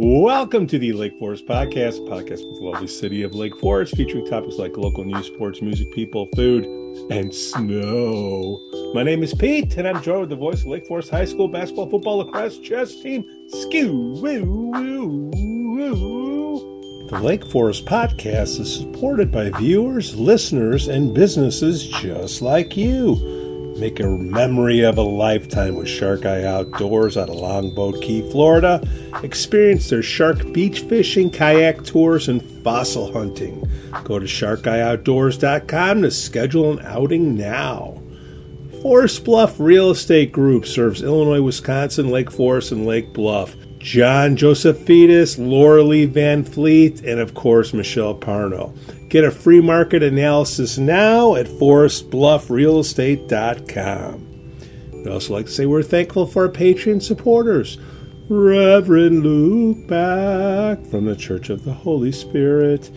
Welcome to the Lake Forest Podcast, podcast with the lovely city of Lake Forest, featuring topics like local news, sports, music, people, food, and snow. My name is Pete, and I'm joined with the voice of Lake Forest High School basketball, football, lacrosse, chess team, Skoo. The Lake Forest Podcast is supported by viewers, listeners, and businesses just like you. Make a memory of a lifetime with Shark Eye Outdoors out of Longboat Key, Florida. Experience their shark beach fishing, kayak tours, and fossil hunting. Go to sharkeyeoutdoors.com to schedule an outing now. Forest Bluff Real Estate Group serves Illinois, Wisconsin, Lake Forest, and Lake Bluff. John Josephidis, Laura Lee Van Fleet, and of course, Michelle Parno. Get a free market analysis now at forestbluffrealestate.com. We'd also like to say we're thankful for our Patreon supporters. Reverend Luke Back from the Church of the Holy Spirit.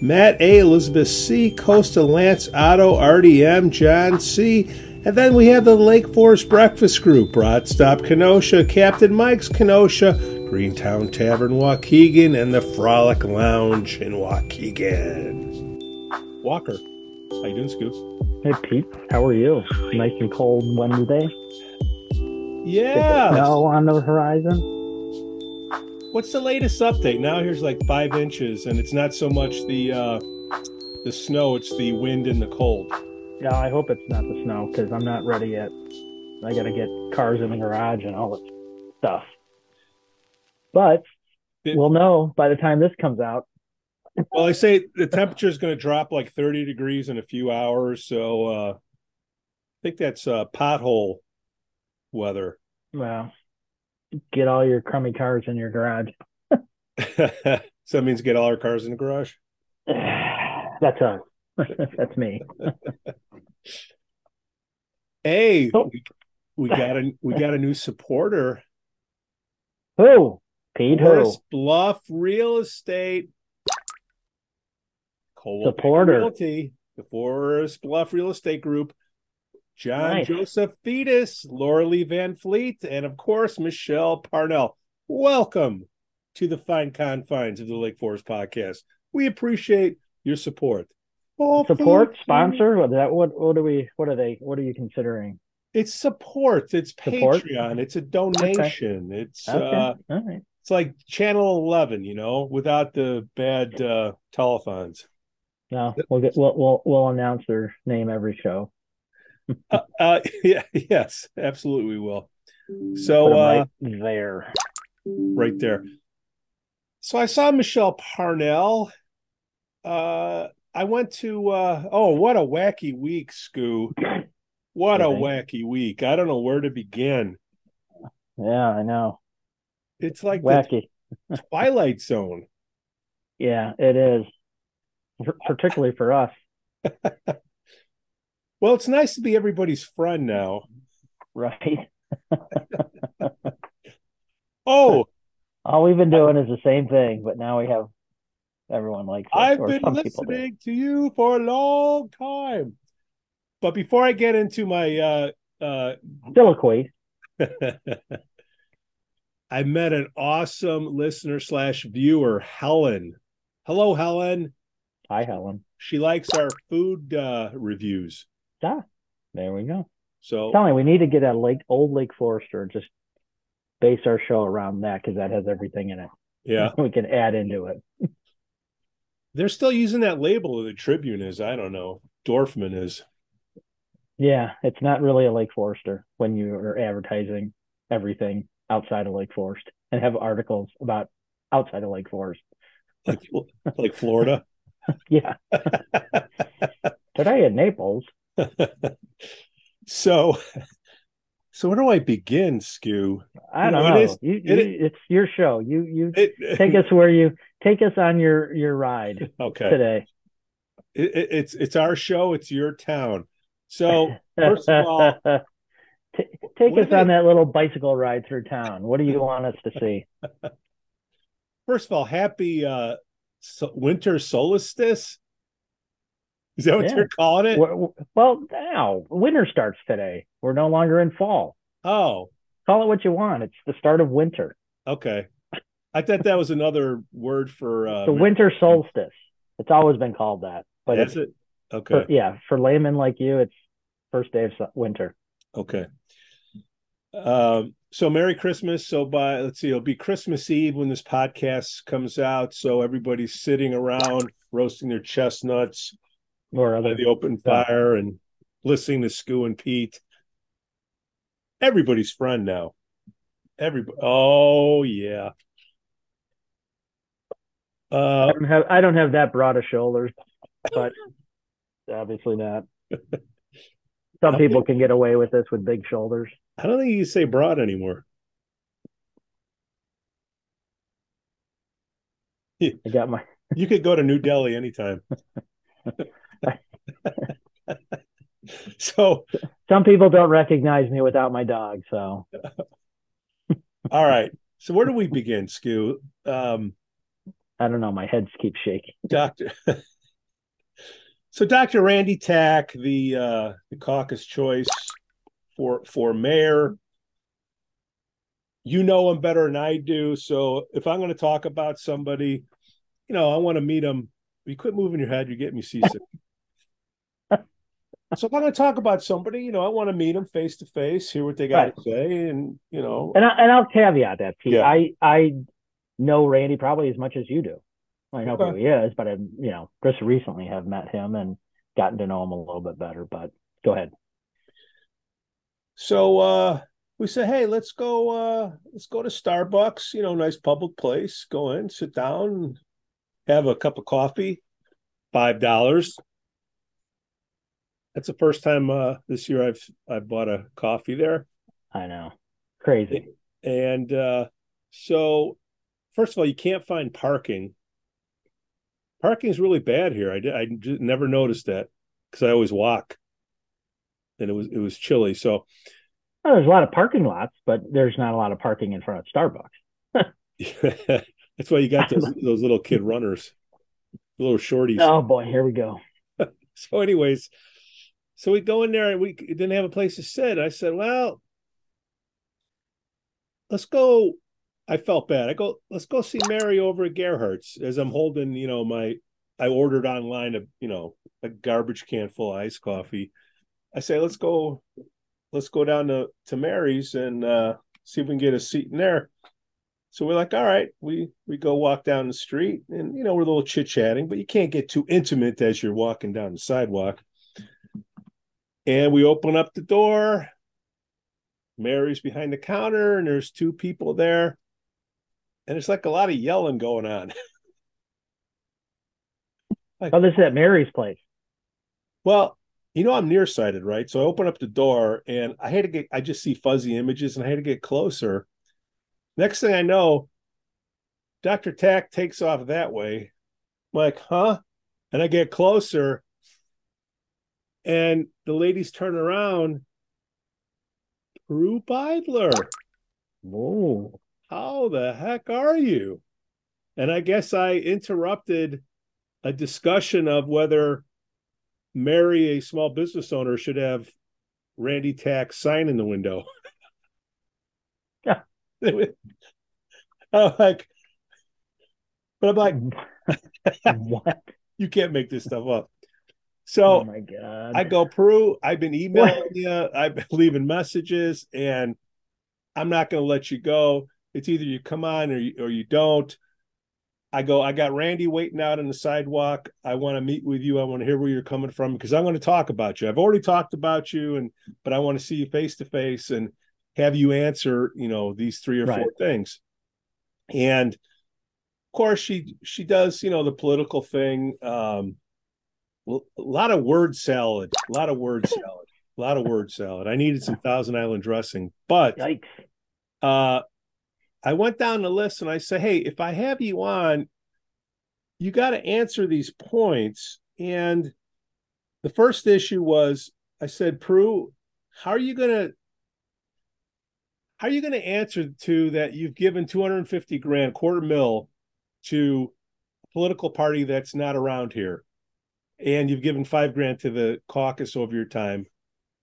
Matt A. Elizabeth C. Costa Lance Otto RDM John C. And then we have the Lake Forest Breakfast Group, Broad Stop Kenosha, Captain Mike's Kenosha, Greentown Tavern Waukegan, and the Frolic Lounge in Waukegan. Walker, how you doing, Scoop? Hey Pete, how are you? Nice and cold Wednesday. Yeah. Snow on the horizon. What's the latest update? Now here's like five inches, and it's not so much the uh, the snow; it's the wind and the cold. Yeah, I hope it's not the snow because I'm not ready yet. I got to get cars in the garage and all this stuff. But It- we'll know by the time this comes out. Well, I say the temperature is going to drop like 30 degrees in a few hours, so uh, I think that's uh, pothole weather. Well, get all your crummy cars in your garage. so that means get all our cars in the garage. That's us. That's me. Hey, Oh. we, we got a we got a new supporter. Who? Pete who? Bluff Real Estate. Coldwell Supporter. Realty, the Forest Bluff Real Estate Group. John Nice. Joseph Fetus, Laura Lee Van Fleet, and of course Michelle Parnell. Welcome to the fine confines of the Lake Forest podcast. We appreciate your support. Oh, Support sponsor? What that? What? What are we? What are they? What are you considering? It's support. It's Support? Patreon. It's a donation. It's Okay. uh all right. it's like channel 11 you know without the bad uh telethons No, we'll get we'll we'll, we'll announce their name every show. uh, uh yeah yes absolutely we will So uh right there. right there so i saw michelle parnell uh i went to uh oh what a wacky week skoo what a wacky week i don't know where to begin Yeah, I know. it's like Wacky. twilight zone Yeah, it is. Particularly for us. well it's nice to be everybody's friend now Right. oh All we've been doing is the same thing, but now we have everyone likes us, I've been some people do. listening to you for a long time. But before I get into my uh uh Soliloquy. I met an awesome listener slash viewer, Helen. Hello, Helen. Hi, Helen. She likes our food uh reviews. Ah, there we go. So Tell me, we need to get a Lake Old Lake Forester and just base our show around that because that has everything in it. yeah, We can add into it. they're still using that label of the Tribune is. I don't know. Dorfman is. Yeah, it's not really a Lake Forester when you are advertising everything outside of Lake Forest and have articles about outside of Lake Forest. Like like Florida. Yeah. Today in Naples. so so where do I begin, Skoo? I don't know, know. it is- you, it you, is- it's your show. You you It, take us where you take us on your your ride okay. today. It, it- it's it's our show. It's your town. So first of all, Ta- take us on that little bicycle ride through town. What do you want us to see? first of all, happy uh, so- winter solstice. Is that what Yeah. they're calling it? Well, now winter starts today. We're no longer in fall. Oh, Call it what you want. It's the start of winter. okay. I thought that was another word for uh, the winter solstice. It's always been called that. But Is it? Okay. for, yeah, for laymen like you, it's first day of winter. Okay. Um, so Merry Christmas. So by let's see, it'll be Christmas Eve when this podcast comes out. So everybody's sitting around roasting their chestnuts Or by the open fire and listening to Skoo and Pete. Everybody's friend now. Everybody. Oh yeah. Uh, I don't have I don't have that broad of shoulders, but obviously not. Some people can get away with this with big shoulders. I don't think you say broad anymore. I got my You could go to New Delhi anytime. so, some people don't recognize me without my dog, so all right. So where do we begin, Skoo? Um, I don't know. My heads keep shaking. Doctor. so Dr. Randy Tack, the uh, the caucus choice for for mayor. You know him better than I do. So if I'm going to talk about somebody, you know, I want to meet him. You quit moving your head. You're getting me seasick. so if I'm going to talk about somebody, you know, I want to meet them face to face, hear what they got Right. to say, and you know, And I, and I'll caveat that, Pete. Yeah. I I know Randy probably as much as you do. I know Okay. who he is, but I you know just recently have met him and gotten to know him a little bit better. But go ahead. So uh we said, hey, let's go uh let's go to Starbucks, you know, nice public place. Go in, sit down, have a cup of coffee, five dollars. That's the first time uh this year I've I've bought a coffee there. I know, crazy. And uh so first of all, you can't find parking. Parking is really bad here. I did I never noticed that because I always walk. And it was it was chilly. So Well, there's a lot of parking lots, but there's not a lot of parking in front of Starbucks. That's why you got those those little kid runners, little shorties. Oh boy, here we go. So, anyways, so we go in there and we didn't have a place to sit. I said, "Well, let's go." I felt bad. I go, "Let's go see Mary over at Gerhard's." As I'm holding, you know, my I ordered online a you know a garbage can full of iced coffee. I say, "Let's go, let's go down to to Mary's and uh, see if we can get a seat in there." So we're like, all right, we we go walk down the street, and you know we're a little chit chatting, but you can't get too intimate as you're walking down the sidewalk. And we open up the door. Mary's behind the counter, and there's two people there, and it's like a lot of yelling going on. Oh, this is at Mary's place. Well, you know I'm nearsighted, right? So I open up the door, and I had to get. I just see fuzzy images, and I had to get closer. Next thing I know, Dr. Tack takes off that way. I'm like, huh? And I get closer, and the ladies turn around. Prue Beidler, Whoa. how the heck are you? And I guess I interrupted a discussion of whether Mary, a small business owner, should have Randy Tack sign in the window. Yeah. I'm like, but I'm like, what? you can't make this stuff up. Oh So my god. I go, Prue, I've been emailing you, I've been leaving messages, and I'm not going to let you go. It's either you come on or you, or you don't. I go, I got Randy waiting out on the sidewalk. I want to meet with you. I want to hear where you're coming from because I'm going to talk about you. I've already talked about you, and but I want to see you face to face and have you answer, you know, these three or Right. four things. And of course, she she does, you know, the political thing. Um, a lot of word salad, a lot of word salad, a lot of word salad. I needed some Thousand Island dressing, but Yikes. uh, I went down the list and I said, hey, if I have you on, you got to answer these points. And the first issue was I said, Prue, how are you going to how are you going to answer to that you've given 250 grand quarter mil to a political party that's not around here? And you've given five grand to the caucus over your time.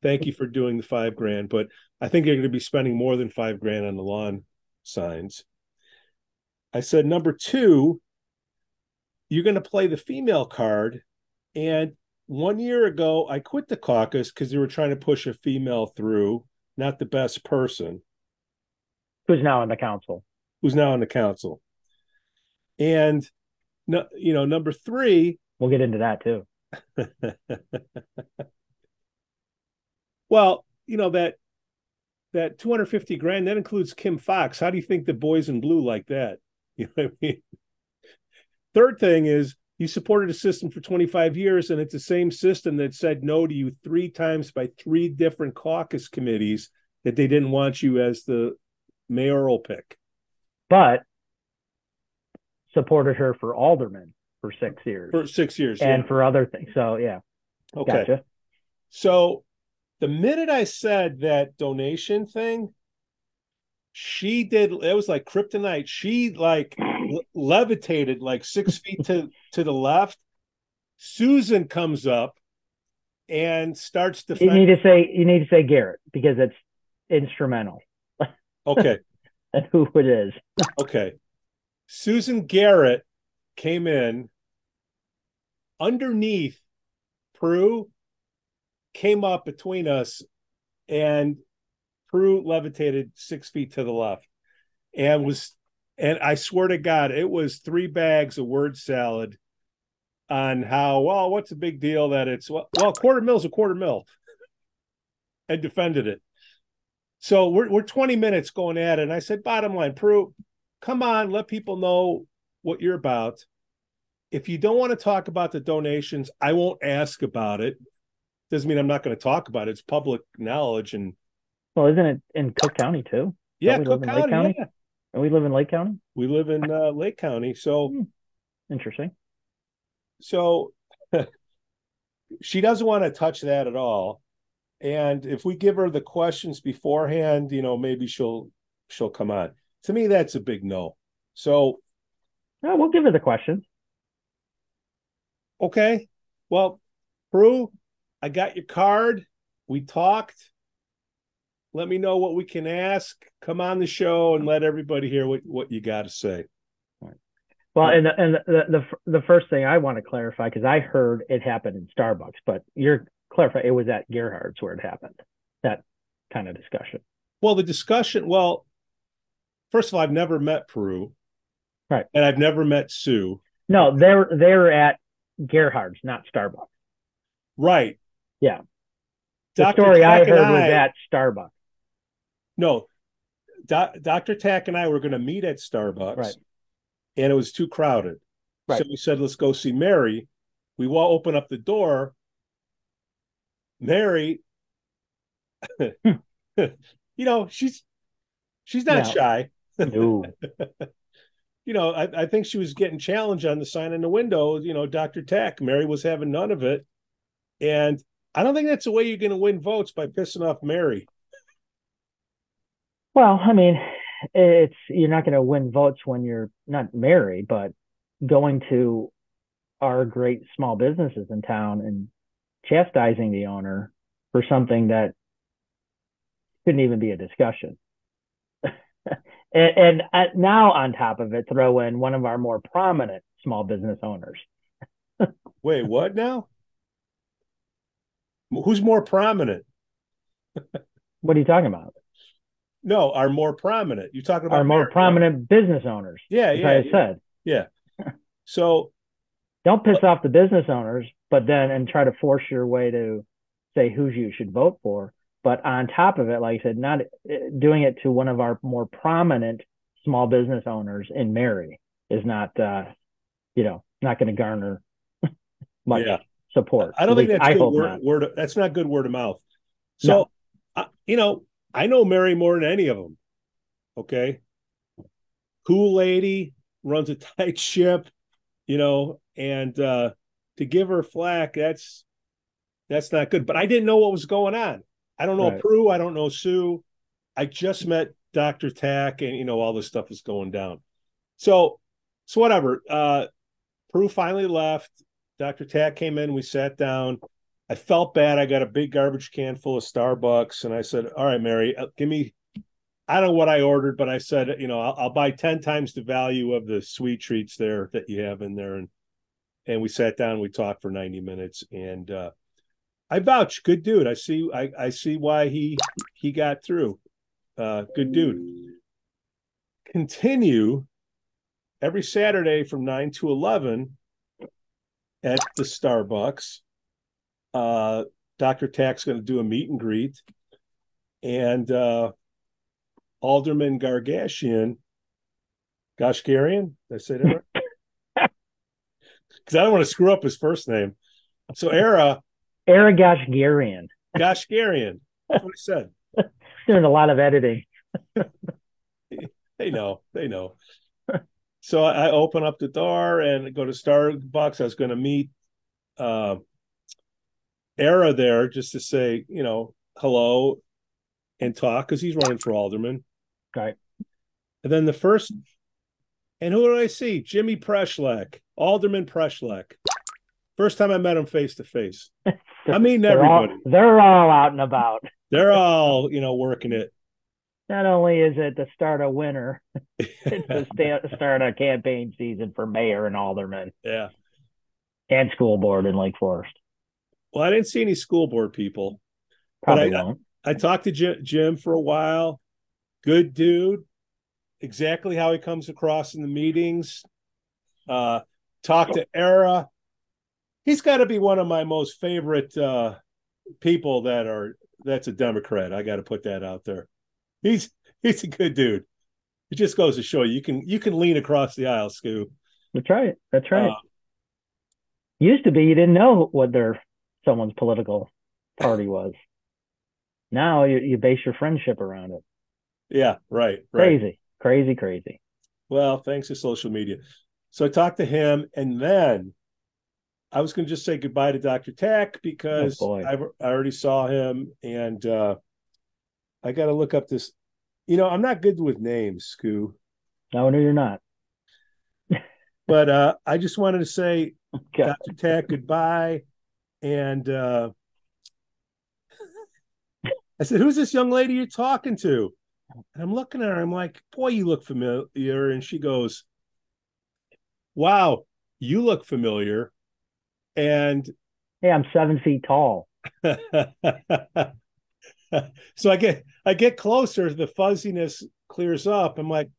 Thank you for doing the five grand but i think you're going to be spending more than five grand on the lawn signs I said, number two, you're going to play the female card. And one year ago, I quit the caucus because they were trying to push a female through, not the best person. Who's now in the council? Who's now in the council. And, no, you know, number three. We'll get into that too. well, you know, that that 250 grand that includes Kim Foxx. How do you think the boys in blue like that? You know what I mean? Third thing is you supported a system for 25 years, and it's the same system that said no to you three times by three different caucus committees that they didn't want you as the mayoral pick. But supported her for alderman for six years. For six years. And yeah. for other things. So yeah. Okay. Gotcha. So the minute I said that donation thing, she did it was like kryptonite. She like levitated like six feet to to the left. Susan comes up and starts to. You need to say you need to say Garrett because it's instrumental. Okay. and who it is. okay. Susan Garrett came in underneath Prue came up between us and Prue levitated six feet to the left and was and I swear to God, it was three bags of word salad on how well what's the big deal that it's well, well quarter mill's a quarter mill and defended it. So we're we're 20 minutes going at it. And I said, bottom line, Prue, come on, let people know what you're about. If you don't want to talk about the donations, I won't ask about it doesn't mean I'm not going to talk about it. It's public knowledge. And well, isn't it in Cook County too? Yeah, Cook County, County. Yeah. And we live in Lake County. We live in uh, Lake County. So hmm. interesting. So she doesn't want to touch that at all. And if we give her the questions beforehand, you know, maybe she'll she'll come on. To me, that's a big no. So yeah, we'll give her the questions. Okay. Well, Prue, I got your card. We talked. Let me know what we can ask. Come on the show and let everybody hear what, what you got to say. Well, and the, and the, the the first thing I want to clarify because I heard it happened in Starbucks, but you're clarifying it was at Gerhard's where it happened. That kind of discussion. Well, the discussion. Well, first of all, I've never met Prue, right? And I've never met Sue. No, they're they're at Gerhard's, not Starbucks. Right. Yeah. The Dr. story Tack I heard I, was at Starbucks. No, Do- Dr. Tack and I were going to meet at Starbucks, right. and it was too crowded. Right. So we said, let's go see Mary. We will open up the door. Mary, you know, she's she's not shy. No. you know, I, I think she was getting challenged on the sign in the window. You know, Dr. Tack. Mary was having none of it. And I don't think that's the way you're going to win votes by pissing off Mary. Well, I mean, it's you're not going to win votes when you're not Mary, but going to our great small businesses in town and chastising the owner for something that couldn't even be a discussion. and, and uh, now on top of it, throw in one of our more prominent small business owners. Wait, what now? Who's more prominent? what are you talking about? No, are more prominent. You're talking about our more prominent business owners. Yeah, yeah. I yeah, said. Yeah. So don't piss off the business owners, but then and try to force your way to say who you should vote for. But on top of it, like I said, not eh, doing it to one of our more prominent small business owners in Mary is not, uh, you know, not going to garner much yeah support. I don't think that's I good word, word, That's not good word of mouth. So, no. uh, you know, I know Mary more than any of them. Okay, cool lady, runs a tight ship, you know, and uh, to give her flack, that's that's not good. But I didn't know what was going on. I don't know right. Prue. I don't know Sue. I just met Dr. Tack, and you know all this stuff is going down. So, so whatever. Uh, Prue finally left. Dr. Tack came in, we sat down. I felt bad. I got a big garbage can full of Starbucks, and I said, "All right, Mary, uh, give me I don't know what I ordered, but I said, you know, I'll, I'll, buy 10 times the value of the sweet treats there that you have in there. And, and we sat down, we talked for 90 minutes and, uh, I vouch, good dude. I see, I, I see why he, he got through. Uh, good dude. Continue every Saturday from nine to 11 at the Starbucks. Uh, Dr. Tack's going to do a meet and greet. And, uh, Alderman Gargashian, Goshgarian. Did I say that right? Because I don't want to screw up his first name. So Ara. Ara Goshgarian. Goshgarian. That's what I said. Doing a lot of editing. they know. They know. So I open up the door and go to Starbucks. I was going to meet uh, Ara there just to say, you know, hello and talk because he's running for alderman. Right. And then the first, and who do I see? Jimmy Preschleck, Alderman Preschleck. First time I met him face to face. I mean, everybody. All, they're all out and about. They're all, you know, working it. Not only is it the start of winter, it's the start of campaign season for mayor and alderman. Yeah. And school board in Lake Forest. Well, I didn't see any school board people. Probably but I, won't. I talked to Jim, Jim for a while good dude, exactly how he comes across in the meetings. Uh, talk to Ara. He's got to be one of my most favorite uh, people that are that's a Democrat. I got to put that out there. He's he's a good dude. It just goes to show you, you can you can lean across the aisle, Skoo. That's right. That's right. Uh, Used to be you didn't know what their someone's political party was. Now you, you base your friendship around it. Yeah, right, right. Crazy, crazy, crazy. Well, thanks to social media. So I talked to him, and then I was going to just say goodbye to Dr. Tack because oh I, I already saw him, and uh, I got to look up this. You know, I'm not good with names, Skoo. No, no, you're not. but uh, I just wanted to say, okay. Dr. Tack, goodbye, and uh, I said, "Who's this young lady you're talking to?" And I'm looking at her, I'm like, boy, you look familiar. And she goes, wow, you look familiar. And hey, I'm seven feet tall. so I get I get closer, the fuzziness clears up. I'm like,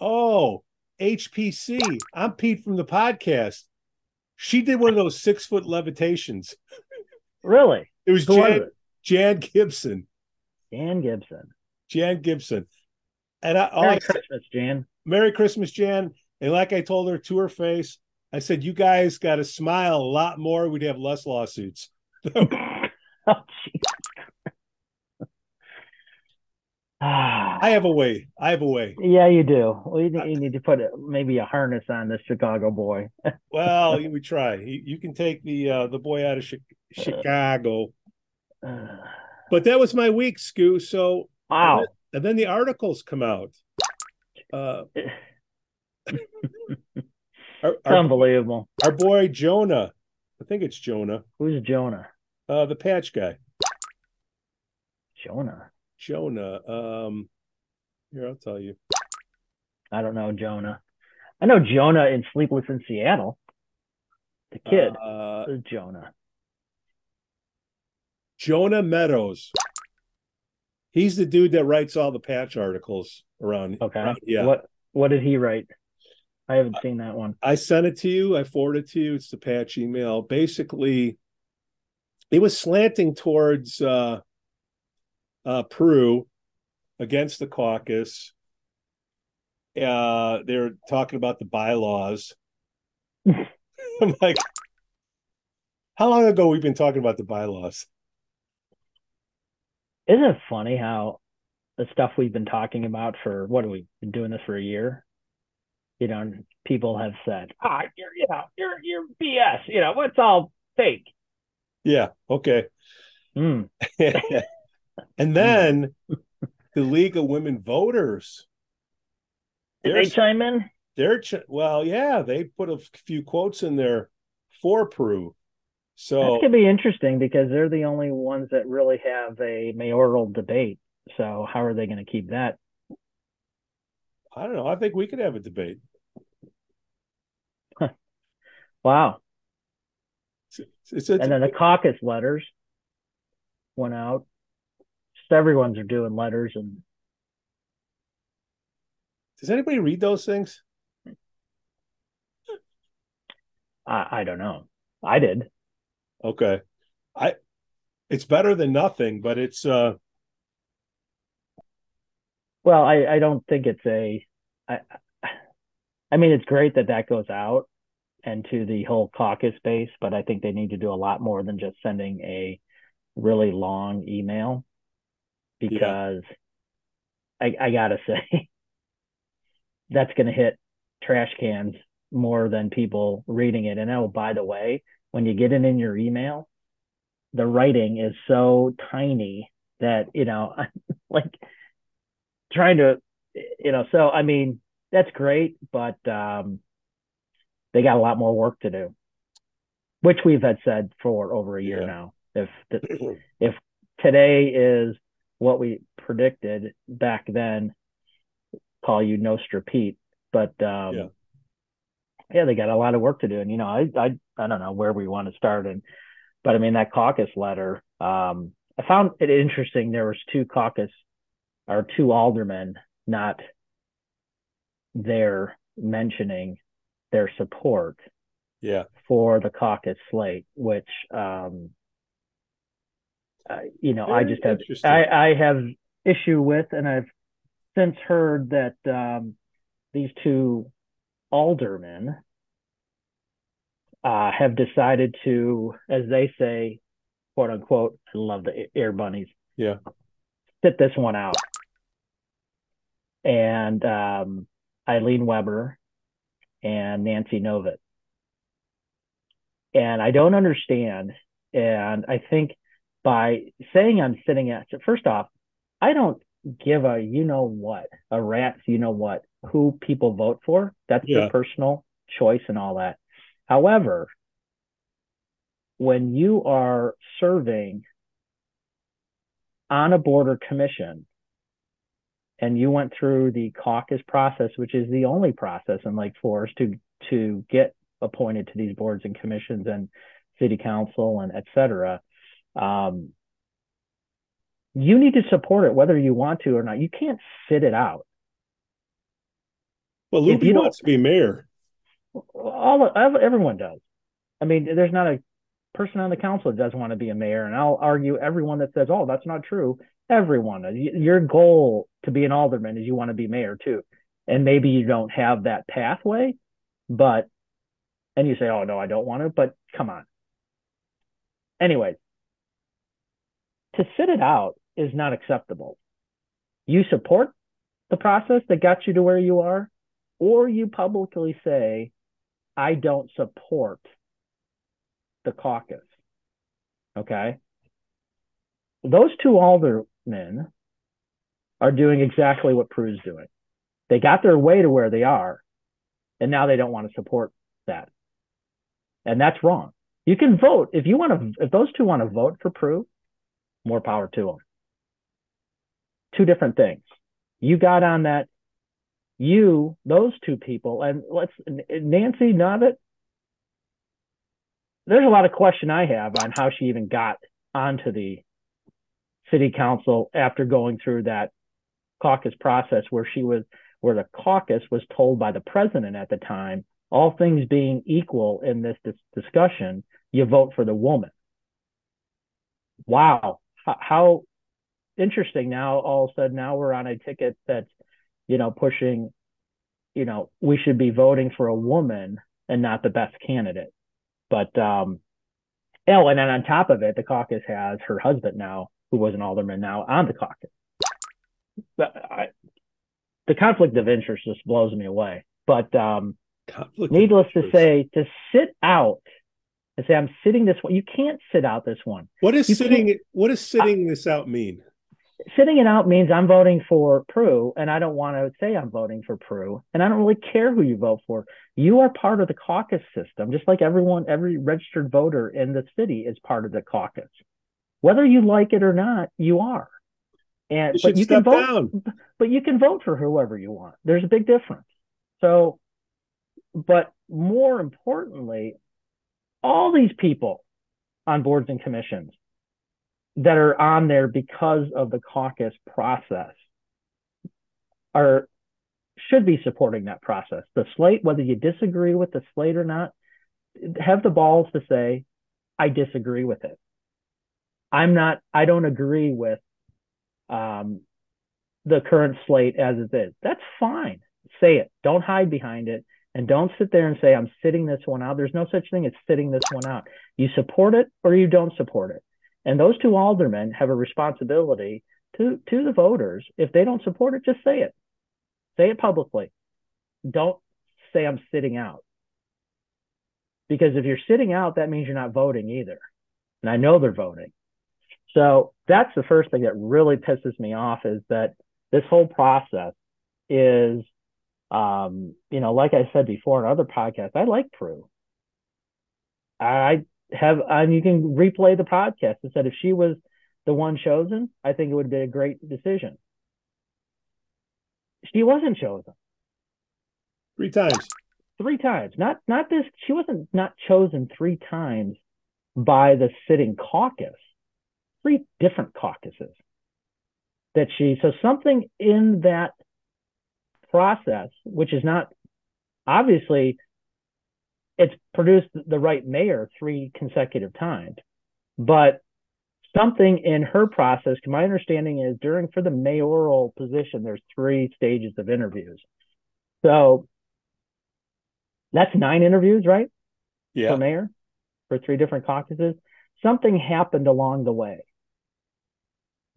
oh, HPC. I'm Pete from the podcast. She did one of those six foot levitations. Really? It was Jan, Jan Gibson. Jan Gibson. Jan Gibson. And I, Merry I Christmas, said, Jan. Merry Christmas, Jan. And like I told her to her face, I said, "You guys got to smile a lot more. We'd have less lawsuits." oh, I have a way. I have a way. Yeah, you do. Well, you, you need to put maybe a harness on this Chicago boy. well, we try. You, you, can take the uh, the boy out of Chicago. but that was my week, Skoo. So Wow. And then, and then the articles come out. Uh, our, our, unbelievable. Our boy Jonah, I think it's Jonah. Who's Jonah? Uh, the patch guy. Jonah. Jonah. Um, here I'll tell you. I don't know Jonah. I know Jonah in Sleepless in Seattle. The kid. Uh, Jonah. Jonah Meadows. He's the dude that writes all the patch articles around. Okay. Around, yeah. What What did he write? I haven't seen that one. I sent it to you. I forwarded it to you. It's the patch email. Basically, it was slanting towards uh, uh, Prue against the caucus. Uh, they're talking about the bylaws. I'm like, how long ago we've been talking about the bylaws? Isn't it funny how the stuff we've been talking about for what have we been doing this for a year? You know, people have said, "Ah, oh, you're you know you're you're BS. You know, what's all fake." Yeah. Okay. Mm. and hmm. then the League of Women Voters. Did they chime in? They're ch- well, yeah. They put a few quotes in there for Prue. So that could be interesting because they're the only ones that really have a mayoral debate. So how are they going to keep that? I don't know. I think we could have a debate. wow. It's, it's, it's, and then the caucus letters went out. Everyone's are doing letters and does anybody read those things? I, I don't know. I did. Okay. I it's better than nothing, but it's uh well, I I don't think it's a I I mean it's great that that goes out and to the whole caucus base, but I think they need to do a lot more than just sending a really long email because yeah. I I got to say that's to hit trash cans more than people reading it. And oh, by the way, when you get it in your email, the writing is so tiny that, you know, like trying to, you know, so I mean, that's great, but um, they got a lot more work to do, which we've had said for over a year yeah. now. If the, if today is what we predicted back then, call you Nostra Pete, but um, yeah yeah, they got a lot of work to do. And you know, I I I don't know where we want to start. And but I mean that caucus letter, um, I found it interesting. There was two caucus or two aldermen not there mentioning their support yeah for the caucus slate which um uh, you know Very i just have I, I have issue with and i've since heard that um these two aldermen uh, have decided to, as they say, quote unquote, I love the air bunnies. Yeah. Sit this one out. And um, Eileen Weber and Nancy Novitt. And I don't understand. And I think by saying I'm sitting at, first off, I don't give a you know what, a rat's you know what who people vote for. That's yeah. their personal choice and all that. However, when you are serving on a border commission and you went through the caucus process, which is the only process in Lake Forest to to get appointed to these boards and commissions and city council and et cetera, um, you need to support it whether you want to or not. You can't sit it out. Well, Luby wants to be mayor. All everyone does. I mean, there's not a person on the council that doesn't want to be a mayor, and I'll argue everyone that says, "Oh, that's not true." Everyone, your goal to be an alderman is you want to be mayor too, and maybe you don't have that pathway, but and you say, "Oh no, I don't want to," but come on. Anyway, to sit it out is not acceptable. You support the process that got you to where you are, or you publicly say, I don't support the caucus. Okay. Those two aldermen are doing exactly what Prue's doing. They got their way to where they are, and now they don't want to support that. And that's wrong. You can vote if you want to, if those two want to vote for Prue, more power to them. Two different things. You got on that you, those two people, and let's Nancy Novitt. There's a lot of question I have on how she even got onto the city council after going through that caucus process where she was where the caucus was told by the president at the time all things being equal in this dis- discussion you vote for the woman wow how, interesting now all of a sudden now we're on a ticket that's you know, pushing, you know, we should be voting for a woman and not the best candidate. But um, oh, and then on top of it, the caucus has her husband now, who was an alderman now on the caucus. But I, the conflict of interest just blows me away. But um, needless to say, to sit out and say I'm sitting this one, you can't sit out this one. What is you sitting? What does sitting this out mean? sitting it out means I'm voting for Prue, and I don't want to say I'm voting for Prue, and I don't really care who you vote for. You are part of the caucus system, just like everyone, every registered voter in the city is part of the caucus. Whether you like it or not, you are. And you but you can vote, down. but you can vote for whoever you want. There's a big difference. So, but more importantly, all these people on boards and commissions that are on there because of the caucus process are should be supporting that process. The slate, whether you disagree with the slate or not, have the balls to say, I disagree with it. I'm not, I don't agree with um, the current slate as it is. That's fine. Say it. Don't hide behind it. And don't sit there and say, I'm sitting this one out. There's no such thing as sitting this one out. You support it or you don't support it. And those two aldermen have a responsibility to, to the voters. If they don't support it, just say it. Say it publicly. Don't say I'm sitting out. Because if you're sitting out, that means you're not voting either. And I know they're voting. So that's the first thing that really pisses me off is that this whole process is, um, you know, like I said before in other podcasts, I like Prue. I have, and you can replay the podcast and said if she was the one chosen, I think it would be a great decision. She wasn't chosen. Three times. Three times. Not not this. She wasn't not chosen three times by the sitting caucus. Three different caucuses that she. So something in that process, which is not obviously, it's produced the right mayor three consecutive times, but something in her process, my understanding is during for the mayoral position, there's three stages of interviews. So that's nine interviews, right? Yeah. For mayor, for three different caucuses. Something happened along the way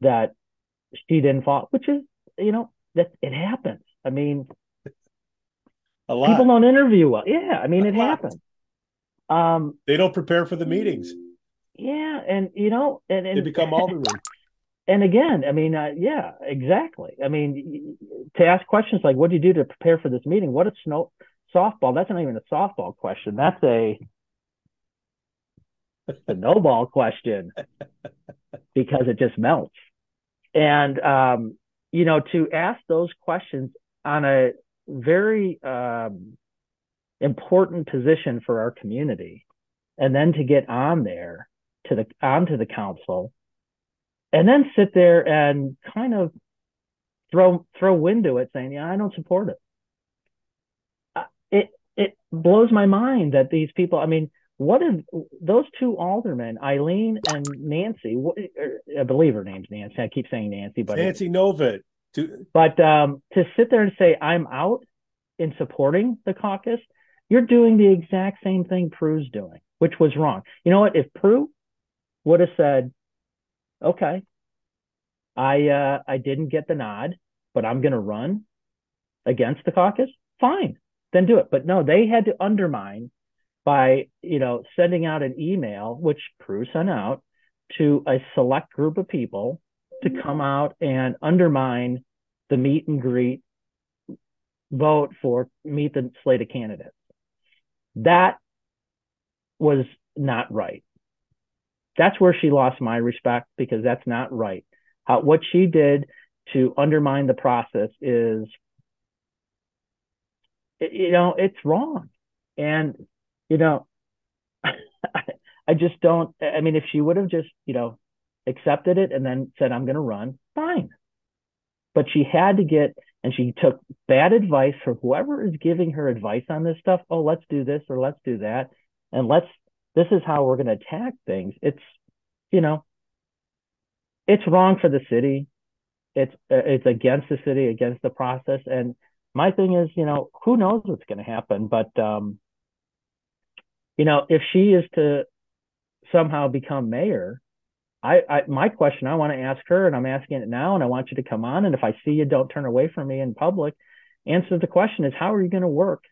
that she didn't follow, which is, you know, that it happens. I mean, a lot. People don't interview well. Yeah, I mean, a it lot. happens. Um, they don't prepare for the meetings. Yeah, and you know, and, and they become aldermen. And again, I mean, uh, yeah, exactly. I mean, to ask questions like, "What do you do to prepare for this meeting?" What a snow softball. That's not even a softball question. That's a a no ball question because it just melts. And um, you know, to ask those questions on a very um, important position for our community, and then to get on there to the onto the council and then sit there and kind of throw throw wind to it saying yeah i don't support it. Uh, it it blows my mind that these people i mean what is those two aldermen eileen and nancy what, er, i believe her name's nancy. I keep saying nancy but nancy but um, to sit there and say i'm out in supporting the caucus you're doing the exact same thing prue's doing which was wrong you know what if prue would have said, okay, I uh, I didn't get the nod, but I'm going to run against the caucus. Fine, then do it. But no, they had to undermine by you know sending out an email, which Prue sent out to a select group of people to come out and undermine the meet and greet vote for meet the slate of candidates. That was not right that's where she lost my respect because that's not right. Uh, what she did to undermine the process is, you know, it's wrong. And, you know, I just don't, I mean, if she would have just, you know, accepted it and then said, I'm going to run, fine. But she had to get, and she took bad advice from whoever is giving her advice on this stuff. Oh, let's do this or let's do that. And let's this is how we're going to attack things. It's, you know, it's wrong for the city. It's uh, it's against the city, against the process. And my thing is, you know, who knows what's going to happen? But um, you know, if she is to somehow become mayor, I, I my question I want to ask her, and I'm asking it now, and I want you to come on. And if I see you, don't turn away from me in public. Answer the question is, how are you going to work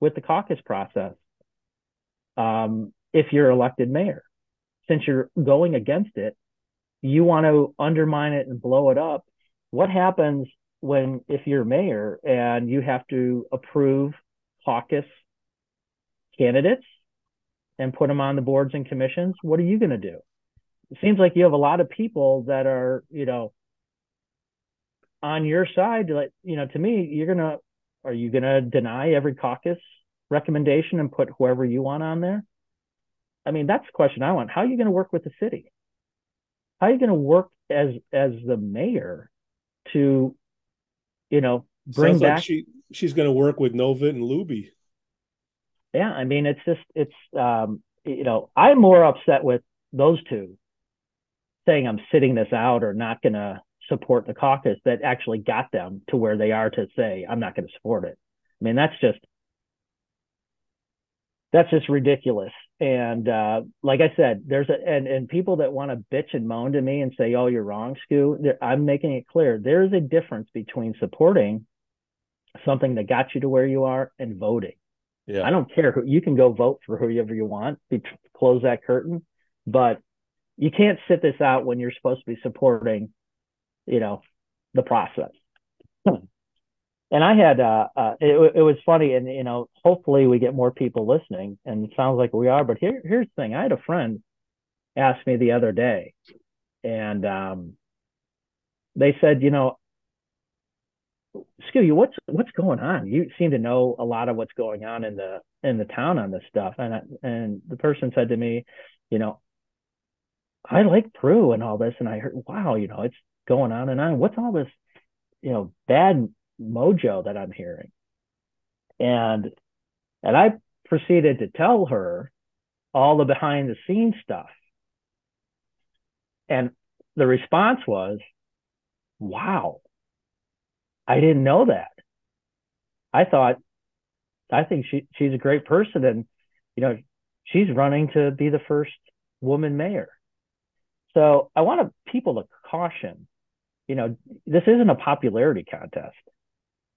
with the caucus process? Um, if you're elected mayor. Since you're going against it, you want to undermine it and blow it up. What happens when, if you're mayor and you have to approve caucus candidates and put them on the boards and commissions? What are you going to do? It seems like you have a lot of people that are, you know, on your side, like you know, to me, you're gonna are you gonna deny every caucus recommendation and put whoever you want on there? I mean, that's the question I want. How are you going to work with the city? How are you going to work as as the mayor to, you know, bring Sounds back? like she she's going to work with Novitt and Luby. Yeah, I mean, it's just it's um, you know, I'm more upset with those two saying I'm sitting this out or not going to support the caucus that actually got them to where they are to say I'm not going to support it. I mean, that's just that's just ridiculous. And uh, like I said, there's a and and people that want to bitch and moan to me and say, "Oh, you're wrong, Skoo." I'm making it clear there's a difference between supporting something that got you to where you are and voting. Yeah. I don't care who you can go vote for whoever you want. Be, close that curtain, but you can't sit this out when you're supposed to be supporting, you know, the process. And I had, uh, uh, it, it was funny, and you know, hopefully we get more people listening, and it sounds like we are. But here, here's the thing: I had a friend ask me the other day, and um, they said, you know, Skoo, you what's what's going on? You seem to know a lot of what's going on in the in the town on this stuff. And I, and the person said to me, you know, I like Prue and all this, and I heard, wow, you know, it's going on and on. What's all this, you know, bad mojo that I'm hearing? And and I proceeded to tell her all the behind the scenes stuff. And the response was, wow, I didn't know that. I thought, I think she she's a great person, and you know, she's running to be the first woman mayor. So I want people to caution, you know, this isn't a popularity contest,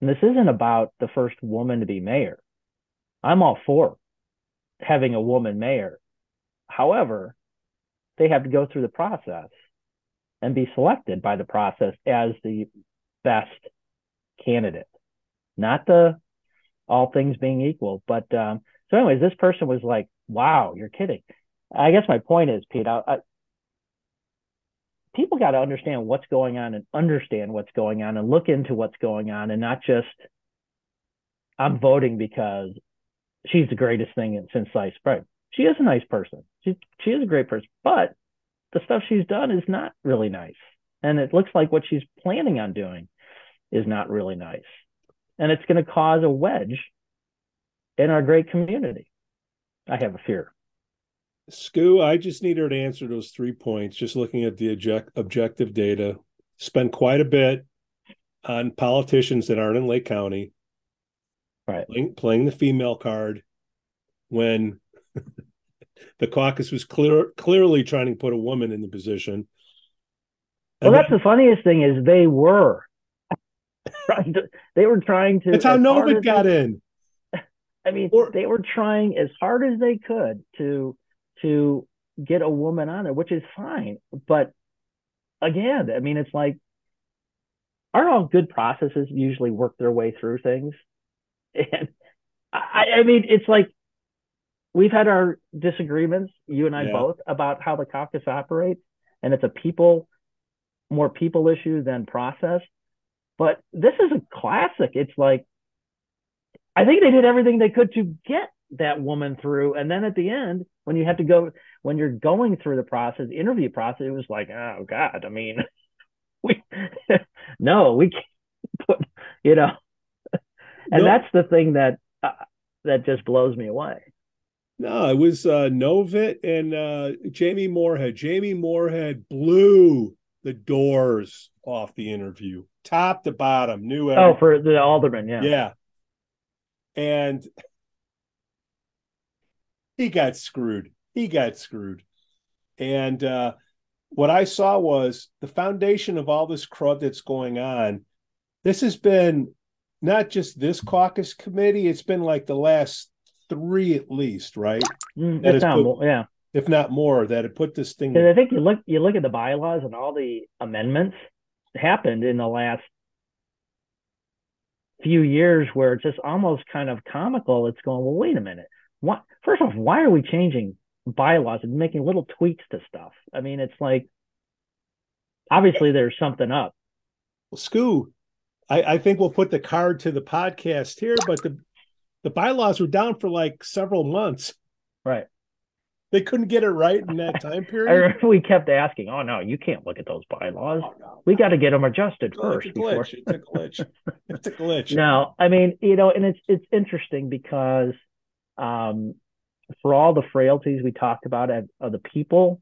and this isn't about the first woman to be mayor. I'm all for having a woman mayor. However, they have to go through the process and be selected by the process as the best candidate, not the all things being equal. But um, so, anyways, this person was like, "Wow, you're kidding." I guess my point is, Pete, I, I, people got to understand what's going on and understand what's going on and look into what's going on, and not just I'm voting because she's the greatest thing since sliced bread. She is a nice person. She she is a great person, but the stuff she's done is not really nice, and it looks like what she's planning on doing is not really nice. And it's going to cause a wedge in our great community. I have a fear. Skoo, I just need her to answer those three points, just looking at the object, objective data. Spend quite a bit on politicians that aren't in Lake County. Right. Playing, playing the female card when the caucus was clear, clearly trying to put a woman in the position. Well, that's the funniest thing is they were trying to, they were trying to. That's how Novitt got they, in. I mean, or, they were trying as hard as they could to to get a woman on there, which is fine. But again, I mean, it's like, aren't all good processes usually work their way through things? And I, I mean, it's like we've had our disagreements, you and I yeah. both, about how the caucus operates, and it's a people, more people issue than process. But this is a classic. It's like, I think they did everything they could to get that woman through. And then at the end, when you have to go, when you're going through the process, the interview process, it was like, oh God, I mean, we, no, we can't put, you know, and no. that's the thing that, uh, that just blows me away. No, it was uh, Novitt and uh, Jamie Moorhead. Jamie Moorhead blew the doors off the interview, top to bottom, new. everything. Oh, for the alderman, yeah, yeah, and he got screwed. He got screwed, and uh, what I saw was the foundation of all this crud that's going on. This has been not just this caucus committee; it's been like the last three at least, right? Mm, that put, more, yeah if not more, that had put this thing. I think you look you look at the bylaws and all the amendments happened in the last few years where it's just almost kind of comical. It's going, well, wait a minute. What? First off, why are we changing bylaws and making little tweaks to stuff? I mean, it's like obviously there's something up. Well, Skoo, I, I think we'll put the card to the podcast here, but the the bylaws were down for like several months. Right. They couldn't get it right in that time period. we kept asking, "Oh no, you can't look at those bylaws. Oh, no. We got to get them adjusted Oh, first it's before." It's a glitch. It's a glitch. No, I mean, you know, and it's it's interesting because um, for all the frailties we talked about of, of the people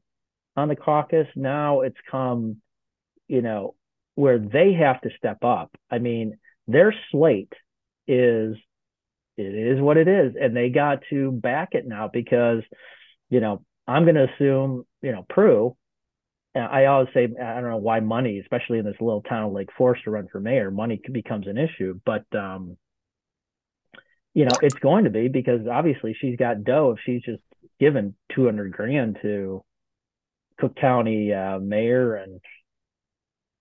on the caucus, now it's come, you know, where they have to step up. I mean, their slate is it is what it is, and they got to back it now because, you know, I'm going to assume, you know, Prue. I always say I don't know why money, especially in this little town like to run for mayor, money becomes an issue. But um, you know, it's going to be because obviously she's got dough if she's just given 200 grand to Cook County uh, mayor and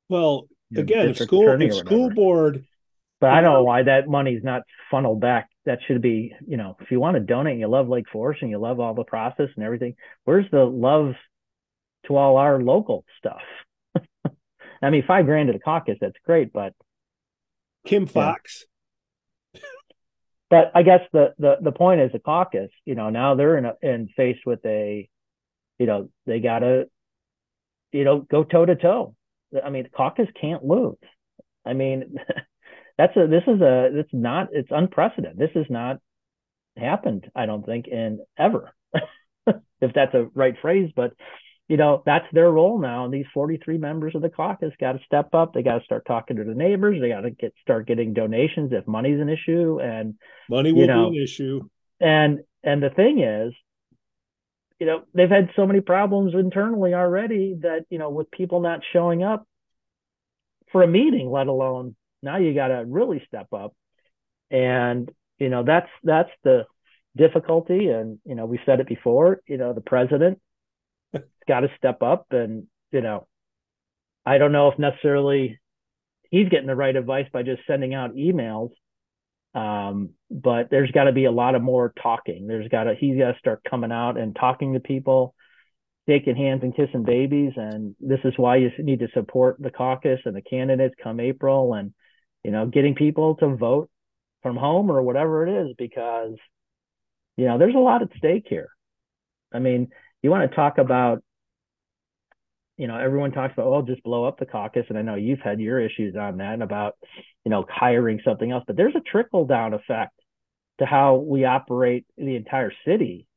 Well, again, if school if school board But I don't know why that money's not funneled back. That should be, you know, if you want to donate, and you love Lake Forest and you love all the process and everything. Where's the love to all our local stuff? I mean, five grand to the caucus, that's great, but Kim Foxx. But I guess the the the point is the caucus. You know, now they're in a, in faced with a, you know, they gotta, you know, go toe to toe. I mean, caucus can't lose. I mean, that's a this is a it's not it's unprecedented. This has not happened. I don't think in ever, if that's a right phrase. But you know, that's their role now. And these 43 members of the caucus got to step up. They got to start talking to the neighbors. They got to get start getting donations if money's an issue. And Money you will know, be an issue. and and the thing is, you know, they've had so many problems internally already that you know, with people not showing up for a meeting, let alone now you got to really step up. And you know, that's that's the difficulty. And you know, we said it before. You know, the president got to step up, and you know, I don't know if necessarily he's getting the right advice by just sending out emails. Um, but there's got to be a lot of more talking. There's got to he's got to start coming out and talking to people, shaking hands and kissing babies. And this is why you need to support the caucus and the candidates come April, and you know, getting people to vote from home or whatever it is, because you know, there's a lot at stake here. I mean, you want to talk about you know, everyone talks about, oh, just blow up the caucus. And I know you've had your issues on that and about, you know, hiring something else, but there's a trickle down effect to how we operate the entire city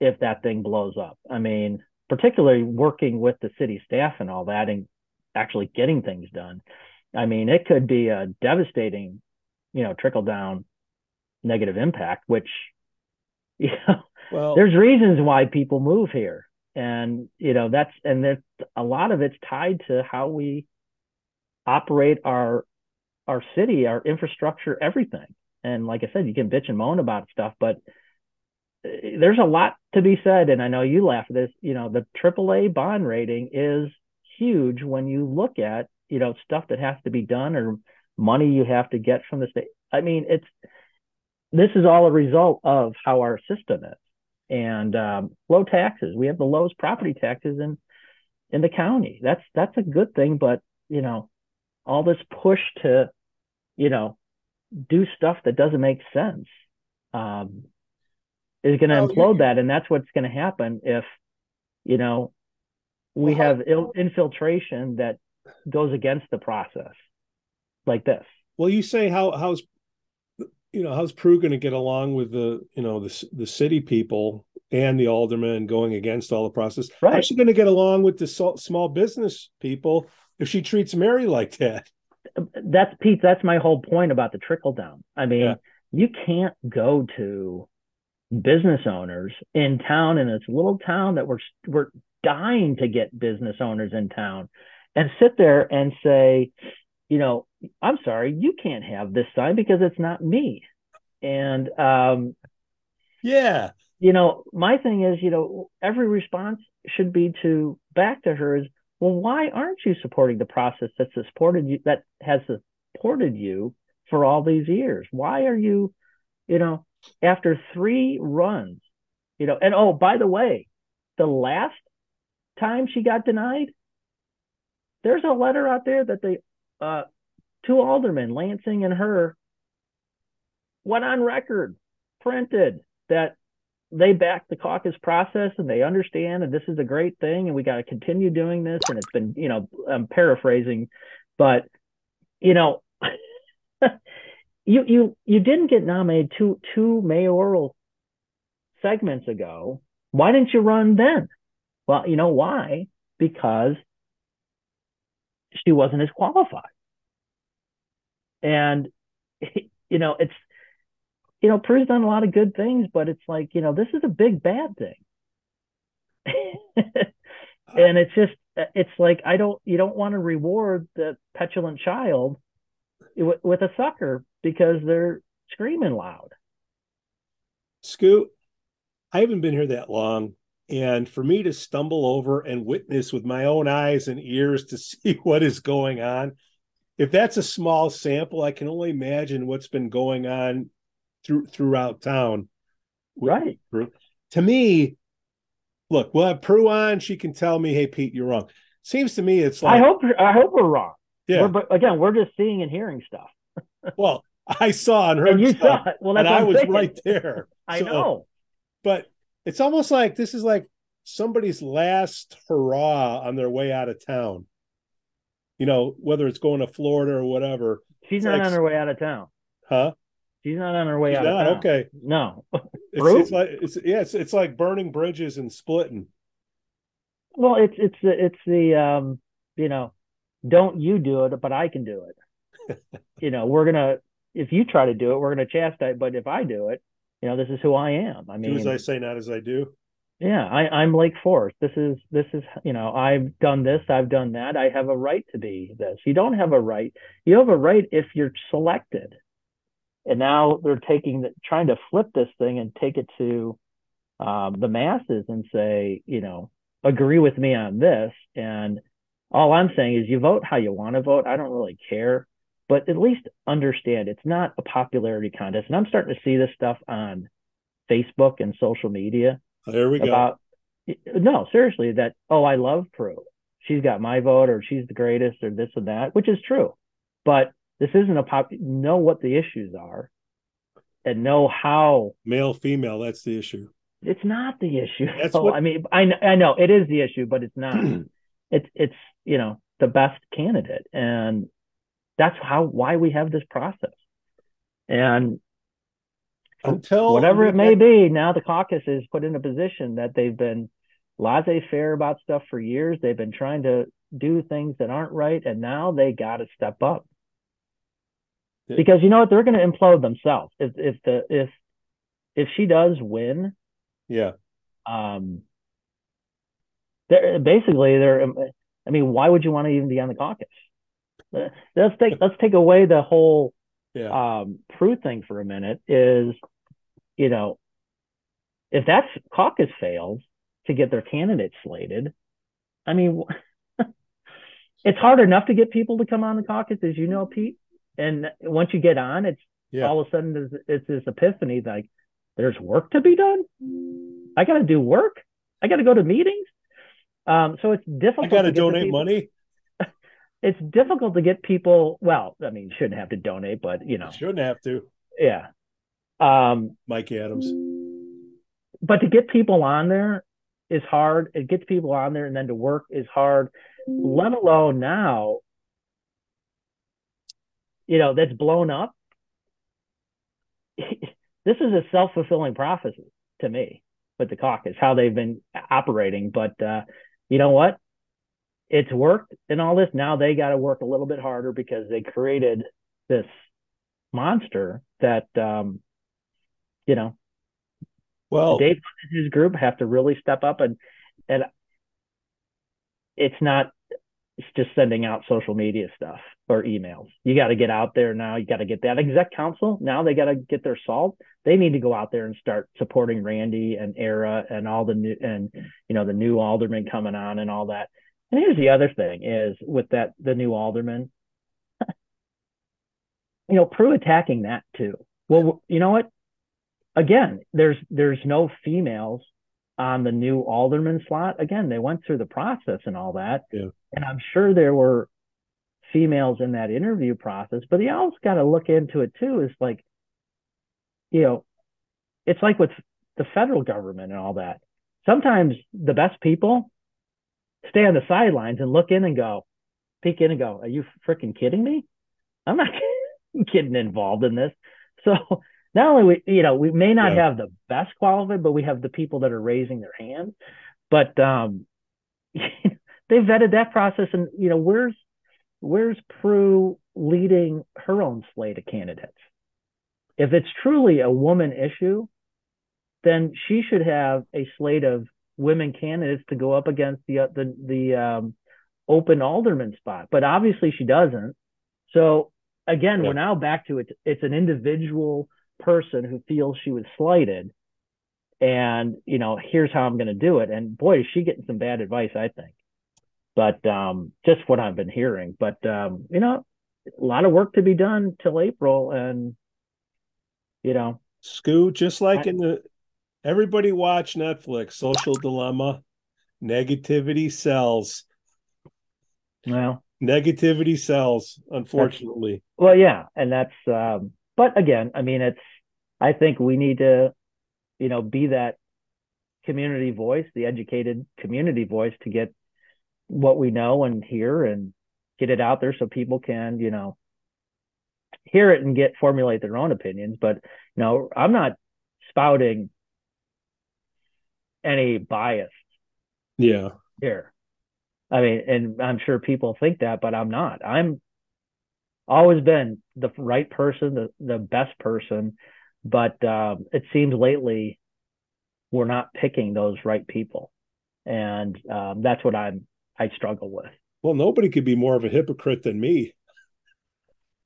if that thing blows up. I mean, particularly working with the city staff and all that and actually getting things done. I mean, it could be a devastating, you know, trickle down negative impact, which, you know, Well, there's reasons why people move here and you know that's and there's a lot of it's tied to how we operate our our city our infrastructure everything. And like i said you can bitch and moan about stuff but uh, there's a lot to be said. And i know you laugh at this you know the aaa bond rating is huge when you look at you know stuff that has to be done or money you have to get from the state. I mean it's this is all a result of how our system is and um, low taxes. We have the lowest property taxes in in the county. That's that's a good thing, but you know, all this push to, you know, do stuff that doesn't make sense um, is going to implode you- that, and that's what's going to happen if, you know, we Well, have il- infiltration that goes against the process, like this. well, you say how how's you know how's Prue going to get along with the you know the the city people and the aldermen going against all the process? Right. How's she going to get along with the small business people if she treats Mary like that? that's Pete. That's my whole point about the trickle down. I mean, Yeah. you can't go to business owners in town in this little town that we're we're dying to get business owners in town, and sit there and say, you know, I'm sorry, you can't have this sign because it's not me. And um, Yeah, you know, my thing is, you know, every response should be to back to her is, well, why aren't you supporting the process that's supported you that has supported you for all these years? Why are you, you know, after three runs, you know, and oh, by the way, the last time she got denied, there's a letter out there that the uh, two aldermen, Lansing and her, went on record, printed that they back the caucus process and they understand and this is a great thing and we got to continue doing this and it's been you know i'm paraphrasing but you know you you you didn't get nominated two two mayoral segments ago. Why didn't you run then? Well you know why? Because she wasn't as qualified and you know it's you know, Prue's done a lot of good things, but it's like, you know, this is a big bad thing. and it's just, it's like, I don't, you don't want to reward the petulant child with, with a sucker because they're screaming loud. Scoot, I haven't been here that long. And for me to stumble over and witness with my own eyes and ears to see what is going on, if that's a small sample, I can only imagine what's been going on through throughout town. Right. To me, look, we'll have Prue on. She can tell me, "Hey, Pete, you're wrong." Seems to me it's like I hope I hope we're wrong. Yeah. We're, but again, we're just seeing and hearing stuff. well, I saw and heard and you stuff, saw it. Well, and I was saying. right there. I So, know. but it's almost like this is like somebody's last hurrah on their way out of town. You know, whether it's going to Florida or whatever. She's not like- on her way out of town. Huh? She's not on her way She's out not? of town. Okay. No. It's, like it's yeah, it's it's like burning bridges and splitting. Well, it's it's the it's the um you know, don't you do it, but I can do it. you know, we're gonna if you try to do it, we're gonna chastise. But if I do it, you know, this is who I am. I mean, Do mean, as I say, not as I do. Yeah, I, I'm Lake Forest. This is this is you know, I've done this, I've done that. I have a right to be this. You don't have a right. You have a right if you're selected. And now they're taking the trying to flip this thing and take it to um, the masses and say, you know, agree with me on this. And all I'm saying is you vote how you want to vote. I don't really care, but at least understand it's not a popularity contest. And I'm starting to see this stuff on Facebook and social media There we go. no, seriously, that oh, I love Prue. She's got my vote, or she's the greatest, or this and that, which is true. But this isn't a pop. Know what the issues are, and know how. Male, female, that's the issue. It's not the issue. That's So, what- I mean. I I know it is the issue, but it's not. it's it's you know the best candidate, and that's how why we have this process. And Until whatever it may be, now the caucus is put in a position that they've been laissez-faire about stuff for years. They've been trying to do things that aren't right, and now they got to step up Yeah. because you know what? They're going to implode themselves if if the if if she does win. Yeah. Um, they're basically they're. I mean, why would you want to even be on the caucus? Let's take let's take away the whole Yeah. um, Prue thing for a minute is, you know, if that's caucus fails to get their candidate slated, I mean, it's hard enough to get people to come on the caucus, as you know, Pete. And once you get on, it's Yeah. all of a sudden there's, it's this epiphany like there's work to be done. I got to do work. I got to go to meetings. Um, so it's difficult. I got to donate money. It's difficult to get people. Well, I mean, you shouldn't have to donate, but you know, Shouldn't have to. yeah. Um, Mike Adams. but to get people on there is hard. It gets people on there, and then to work is hard. Let alone now, you know, that's blown up. this is a self fulfilling prophecy to me with the caucus, how they've been operating. But uh, you know what? It's worked and all this. Now they got to work a little bit harder because they created this monster that, um, you know, Well, Dave and his group have to really step up and and it's not it's just sending out social media stuff or emails. You got to get out there now. You got to get that exec council. Now they got to get their salt. They need to go out there and start supporting Randy and Ara and all the new and you know the new alderman coming on and all that. And here's the other thing is with that the new alderman, you know, Prue attacking that too. Well, you know what? Again, there's there's no females on the new alderman slot. Again, they went through the process and all that. Yeah. And I'm sure there were females in that interview process, but you also got to look into it too. Is like, you know, it's like with the federal government and all that. Sometimes the best people stay on the sidelines and look in and go, peek in and go, "Are you freaking kidding me? I'm not getting involved in this." So not only we, you know, we may not yeah. have the best qualified, but we have the people that are raising their hand. But um, they vetted that process, and you know, where's where's Prue leading her own slate of candidates? If it's truly a woman issue, then she should have a slate of women candidates to go up against the the the um, open alderman spot. But obviously she doesn't. So again, yeah. we're now back to it. It's an individual person who feels she was slighted, and you know, here's how I'm going to do it. And boy, is she getting some bad advice, I think. But um, just what I've been hearing. But um, you know, a lot of work to be done till April, and you know, Skoo, just like I, in the everybody watch Netflix, Social Dilemma, negativity sells. Well, negativity sells, unfortunately. Well, yeah, and that's um, but again, I mean it's I think we need to, you know, be that community voice, the educated community voice to get what we know and hear and get it out there so people can, you know, hear it and get formulate their own opinions. But you know, I'm not spouting any bias. Yeah. Here. I mean, and I'm sure people think that, but I'm not. I'm always been the right person, the, the best person. But um, it seems lately we're not picking those right people. And um, that's what I'm I struggle with. Well, nobody could be more of a hypocrite than me.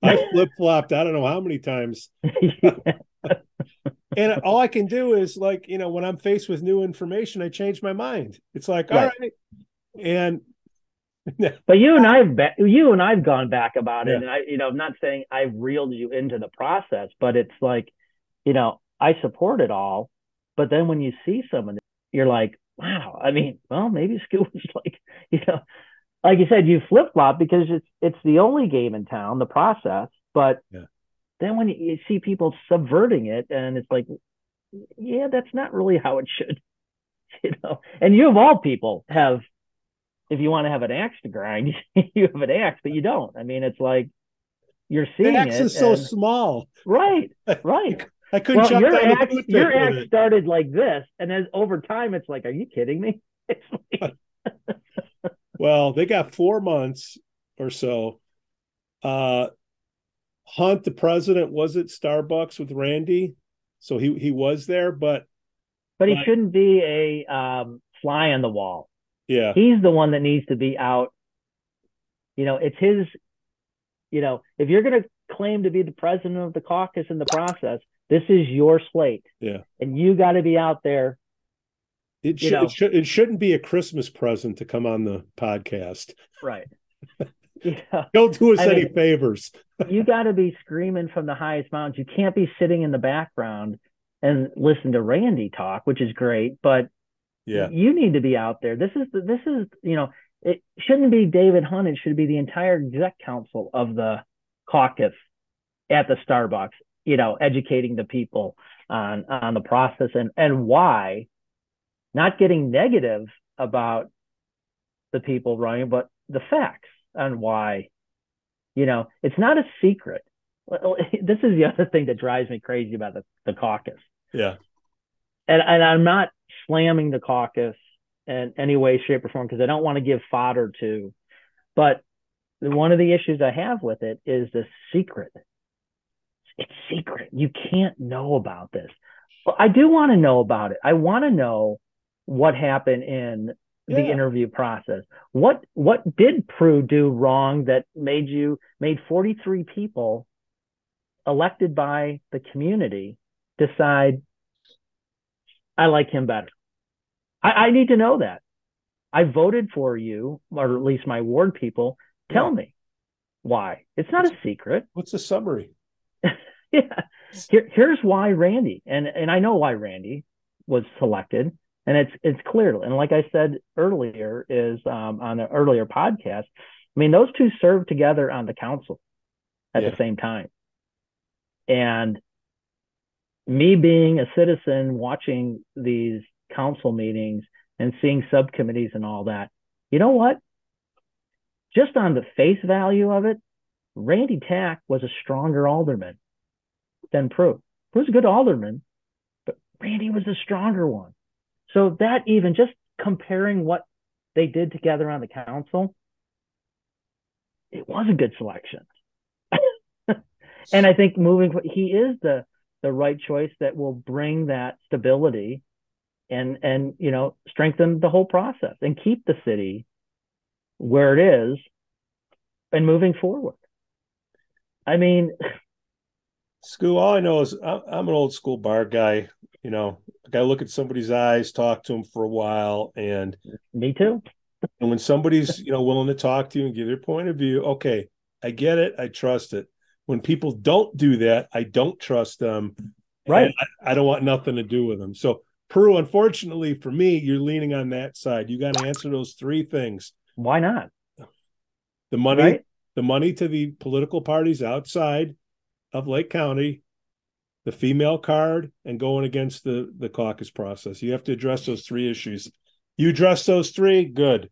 I flip flopped. I don't know how many times. and all I can do is like, you know, when I'm faced with new information, I change my mind. It's like, right. all right. And but you and I've be- you and I've gone back about it, yeah. and I, you know, I'm not saying I've reeled you into the process, but it's like, you know, I support it all, but then when you see someone, you're like, wow. I mean, well, maybe school was like, you know, like you said, you flip flop because it's it's the only game in town, the process. But yeah. then when you see people subverting it, and it's like, yeah, that's not really how it should, you know. And you of all people have, if you want to have an axe to grind, you have an axe, but you don't. I mean, it's like you're seeing the axe it, is so and, small. Right, right. I couldn't well, your axe, your axe started like this, and then over time, it's like, are you kidding me? Like... well, they got four months or so. Uh, Hunt, the president, was at Starbucks with Randy, so he he was there, but but he shouldn't be a um, fly on the wall. Yeah, he's the one that needs to be out. You know, it's his. You know, if you're going to claim to be the president of the caucus in the process, this is your slate. Yeah. And you got to be out there. It, should, it, should, it shouldn't be a Christmas present to come on the podcast. Right. yeah. Don't do us I any mean, favors. you got to be screaming from the highest mountains. You can't be sitting in the background and listen to Randy talk, which is great, but yeah, you need to be out there. This is the, this is you know it shouldn't be David Hunt. It should be the entire exec council of the caucus at the Starbucks you know, educating the people on on the process and and why, not getting negative about the people running, but the facts on why. You know, it's not a secret. This is the other thing that drives me crazy about the, the caucus. Yeah. And and I'm not slamming the caucus in any way, shape, or form because I don't want to give fodder to. But one of the issues I have with it is the secret it's secret. You can't know about this. Well, I do want to know about it. I want to know what happened in yeah. the interview process. What what did Prue do wrong that made you made 43 people elected by the community decide I like him better? I, I need to know that. I voted for you, or at least my ward people. Tell yeah. me why. It's not what's, a secret. What's the summary? Yeah. Here, here's why Randy, and and I know why Randy was selected, and it's it's clear. And like I said earlier, is um, on an earlier podcast, I mean, those two served together on the council at Yeah. the same time. And me being a citizen watching these council meetings and seeing subcommittees and all that, you know what? Just on the face value of it, Randy Tack was a stronger alderman than Prue. Prue's a good alderman, but Randy was the stronger one. So that even just comparing what they did together on the council, it was a good selection. and I think moving, he is the the right choice that will bring that stability and and you know strengthen the whole process and keep the city where it is and moving forward. I mean, School, all I know is I'm, I'm an old school bar guy. You know, I look at somebody's eyes, talk to them for a while, and me too. and when somebody's you know willing to talk to you and give their point of view, okay, I get it, I trust it. When people don't do that, I don't trust them. Right. I, I don't want nothing to do with them. So Prue, unfortunately for me, you're leaning on that side. You got to answer those three things: Why not? the money, Right? the money to the political parties outside of Lake County, the female card, and going against the the caucus process. You have to address those three issues. You address those three, good.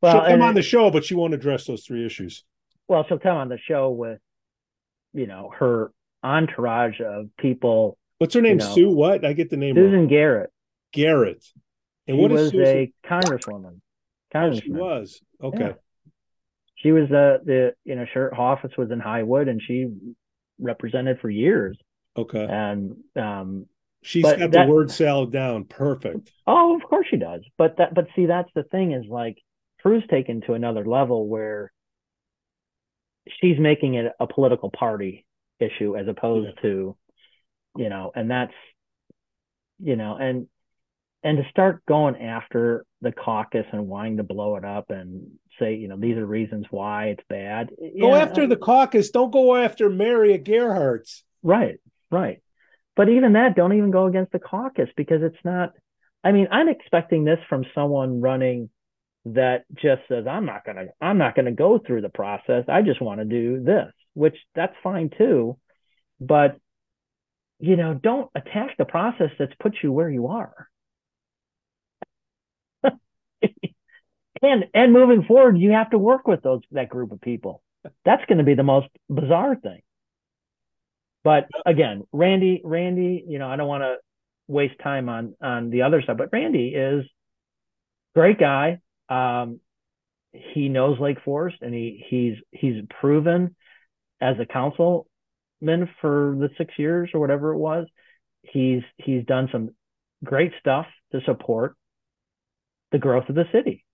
Well, She'll come on the show, but she won't address those three issues. well, she'll come on the show with, you know, her entourage of people. What's her name? You know, Sue? What? I get the name wrong. Susan Garrett. Garrett. And she what is was Susan? a congresswoman. Oh, she was okay. Yeah. She was the the you know her office was in Highwood and she represented for years. Okay. And um, She's got that- the word salad down. Perfect. oh, of course she does. But that but see that's the thing is like Prue's taken to another level where she's making it a political party issue as opposed to you know and that's you know and and to start going after the caucus and wanting to blow it up and say you know these are reasons why it's bad Go Yeah, after the caucus. Don't go after Mary Gerhard's. Right, right. But even that, don't even go against the caucus because it's not. I mean, I'm expecting this from someone running that just says, "I'm not gonna, I'm not gonna go through the process. I just want to do this," which that's fine too. But you know, don't attack the process that's put you where you are. And and moving forward, you have to work with those that group of people. That's going to be the most bizarre thing. But again, Randy, Randy, you know, I don't want to waste time on on the other side, but Randy is great guy. Um, he knows Lake Forest, and he he's he's proven as a councilman for the six years or whatever it was. He's he's done some great stuff to support the growth of the city.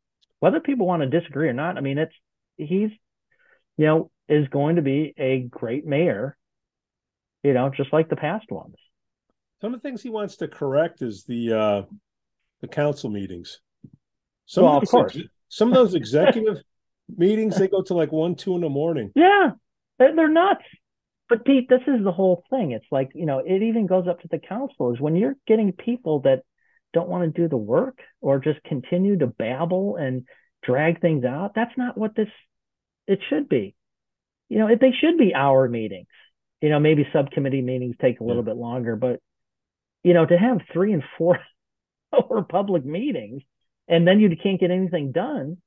Whether people want to disagree or not, I mean, it's he's you know is going to be a great mayor you know, just like the past ones. Some of the things he wants to correct is the uh the council meetings. Some Well, of of course. ex- some of those executive meetings they go to like one, two in the morning. Yeah, they're, they're nuts. But Pete, this is the whole thing. It's like, you know, it even goes up to the council is when you're getting people that don't want to do the work or just continue to babble and drag things out. That's not what this it should be. You know, it, they should be hour meetings. You know, maybe subcommittee meetings take a little bit longer, but you know, to have three and four hour public meetings and then you can't get anything done.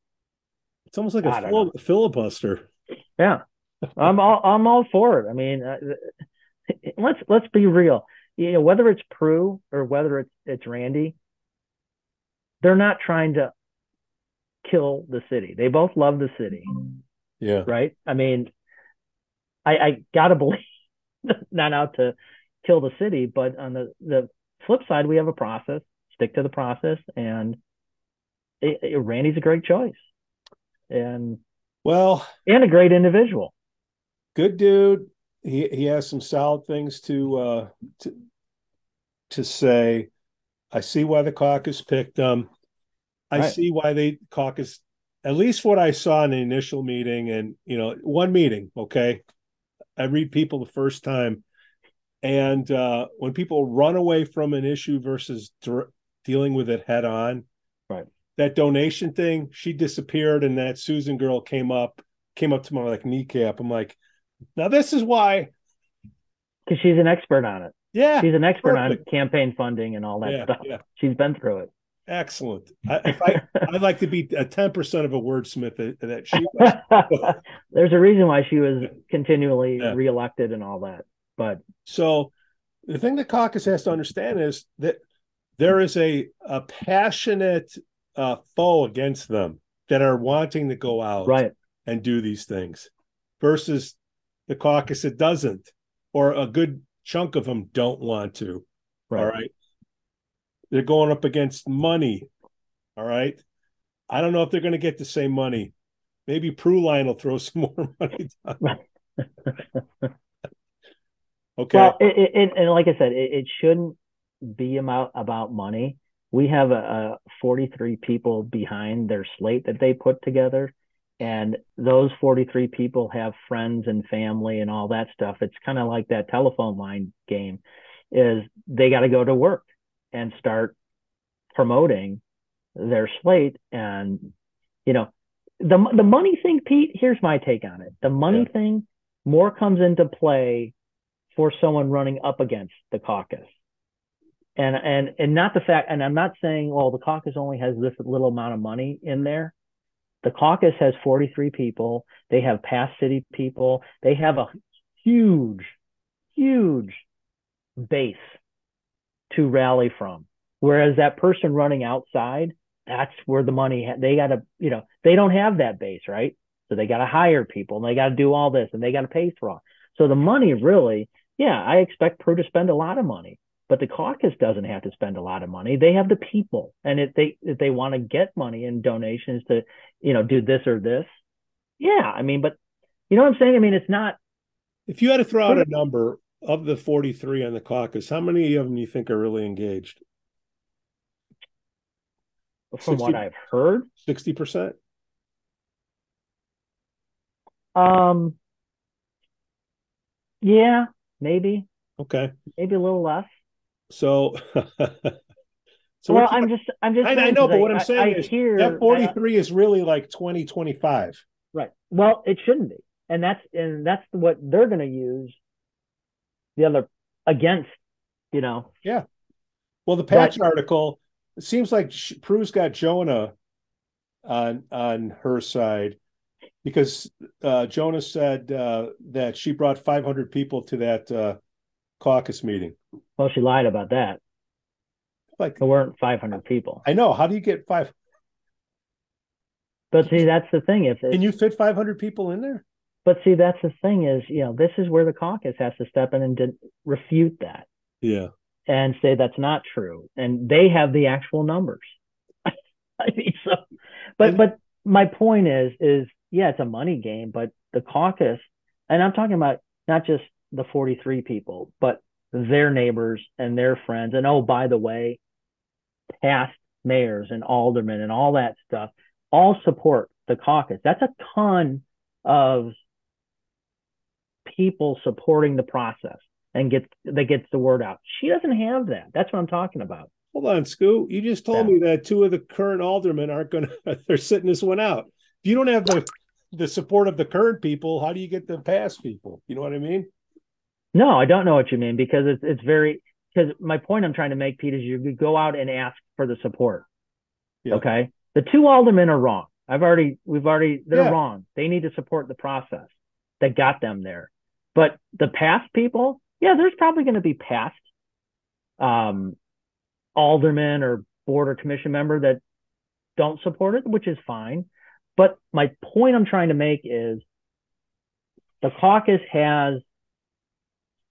It's almost like I a fil- filibuster. Yeah, I'm all I'm all for it. I mean, uh, let's let's be real. You know, whether it's Prue or whether it's it's Randy, they're not trying to kill the city. They both love the city, Yeah. right? I mean, I I gotta believe not out to kill the city, but on the the flip side, we have a process. Stick to the process, and it, it- Randy's a great choice, and Well, and a great individual. good dude. He he has some solid things to uh to to say. I see why the caucus picked them. I Right. see why they caucus at least what I saw in the initial meeting and you know, one meeting, okay. I read people the first time. And uh when people run away from an issue versus dealing with it head on, Right. that donation thing, she disappeared, and that Susan girl came up, came up to my like kneecap. I'm like, now this is why. Because she's an expert on it. Yeah, she's an expert perfect. on campaign funding and all that yeah, stuff. Yeah. She's been through it. Excellent. I, if I, I'd like to be a ten percent of a wordsmith that, that she was. There's a reason why she was continually yeah. reelected and all that. But so the thing the caucus has to understand is that there is a a passionate uh, foe against them that are wanting to go out right. and do these things, versus the caucus that doesn't, or a good chunk of them don't want to. Right. All right. They're going up against money. All right. I don't know if they're going to get the same money. Maybe Line will throw some more money down. okay. Well, it, it, and like I said, it, it shouldn't be about about money. We have a, a 43 people behind their slate that they put together, and those 43 people have friends and family and all that stuff. It's kind of like that telephone line game. Is they got to go to work and start promoting their slate and you know the the money thing pete here's my take on it the money yeah. thing more comes into play for someone running up against the caucus and and and not the fact and i'm not saying well the caucus only has this little amount of money in there the caucus has 43 people they have past city people they have a huge huge base to rally from. Whereas that person running outside, that's where the money, they got to, you know, they don't have that base, right? So they got to hire people and they got to do all this and they got to pay for all. So the money really, yeah, I expect Prue to spend a lot of money, but the caucus doesn't have to spend a lot of money. They have the people. And if they, if they want to get money and donations to, you know, do this or this, yeah, I mean, but you know what I'm saying? I mean, it's not. If you had to throw out a number, of the 43 on the caucus, how many of them do you think are really engaged? From 60, what I've heard, 60%? Um, yeah, maybe. Okay. Maybe a little less. So, so well, I'm just, I'm just. I, I know, but what I'm saying I, is hear, that 43 is really like 20, 25. Right. Well, it shouldn't be, and that's and that's what they're going to use the other against, you know. Yeah. Well, the patch but, article, it seems like Prue's got Jonah on on her side because uh, Jonah said uh, that she brought 500 people to that uh, caucus meeting. Well, she lied about that. Like there weren't 500 people. I know. How do you get five? But see, that's the thing. If can you fit 500 people in there? But see, that's the thing is, you know, this is where the caucus has to step in and refute that. Yeah. And say that's not true. And they have the actual numbers. I mean, so, but, and, but my point is, is yeah, it's a money game, but the caucus, and I'm talking about not just the 43 people, but their neighbors and their friends. And oh, by the way, past mayors and aldermen and all that stuff all support the caucus. That's a ton of people supporting the process and gets that gets the word out. She doesn't have that. That's what I'm talking about. Hold on, Scoot. You just told yeah. me that two of the current aldermen aren't going to. They're sitting this one out. If you don't have the the support of the current people, how do you get the past people? You know what I mean? No, I don't know what you mean because it's it's very because my point I'm trying to make, Pete, is you go out and ask for the support. Yeah. Okay, the two aldermen are wrong. I've already we've already they're yeah. wrong. They need to support the process that got them there. But the past people, yeah, there's probably going to be past um, aldermen or board or commission member that don't support it, which is fine. But my point I'm trying to make is the caucus has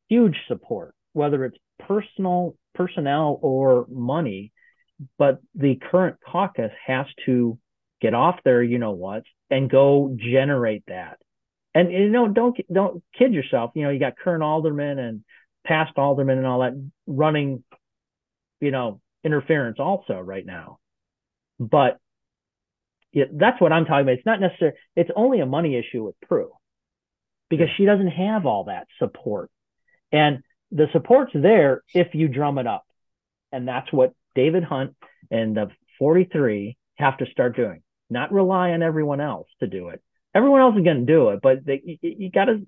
huge support, whether it's personal, personnel, or money. But the current caucus has to get off there, you know what, and go generate that. And you know don't don't kid yourself you know you got current aldermen and past aldermen and all that running you know interference also right now. But it, that's what i'm talking about. It's not necessarily it's only a money issue with prue because she doesn't have all that support and the support's there if you drum it up and that's what david hunt and the 43 have to start doing. Not rely on everyone else to do it. Everyone else is going to do it, but they, you, you got to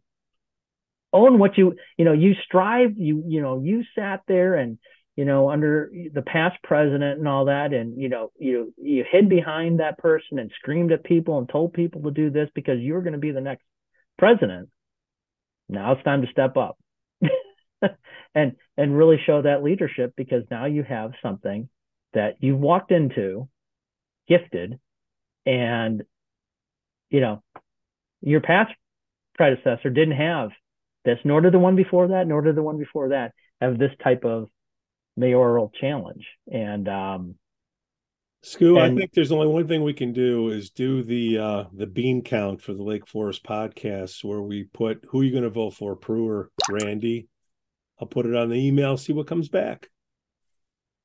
own what you you know you strive you you know you sat there and you know under the past president and all that and you know you you hid behind that person and screamed at people and told people to do this because you were going to be the next president now it's time to step up and and really show that leadership because now you have something that you walked into gifted and you know your past predecessor didn't have this, nor did the one before that, nor did the one before that have this type of mayoral challenge. And um, Skoo, I think there's only one thing we can do is do the uh, the bean count for the Lake Forest podcast, where we put who are you going to vote for, Prue or Randy. I'll put it on the email, see what comes back.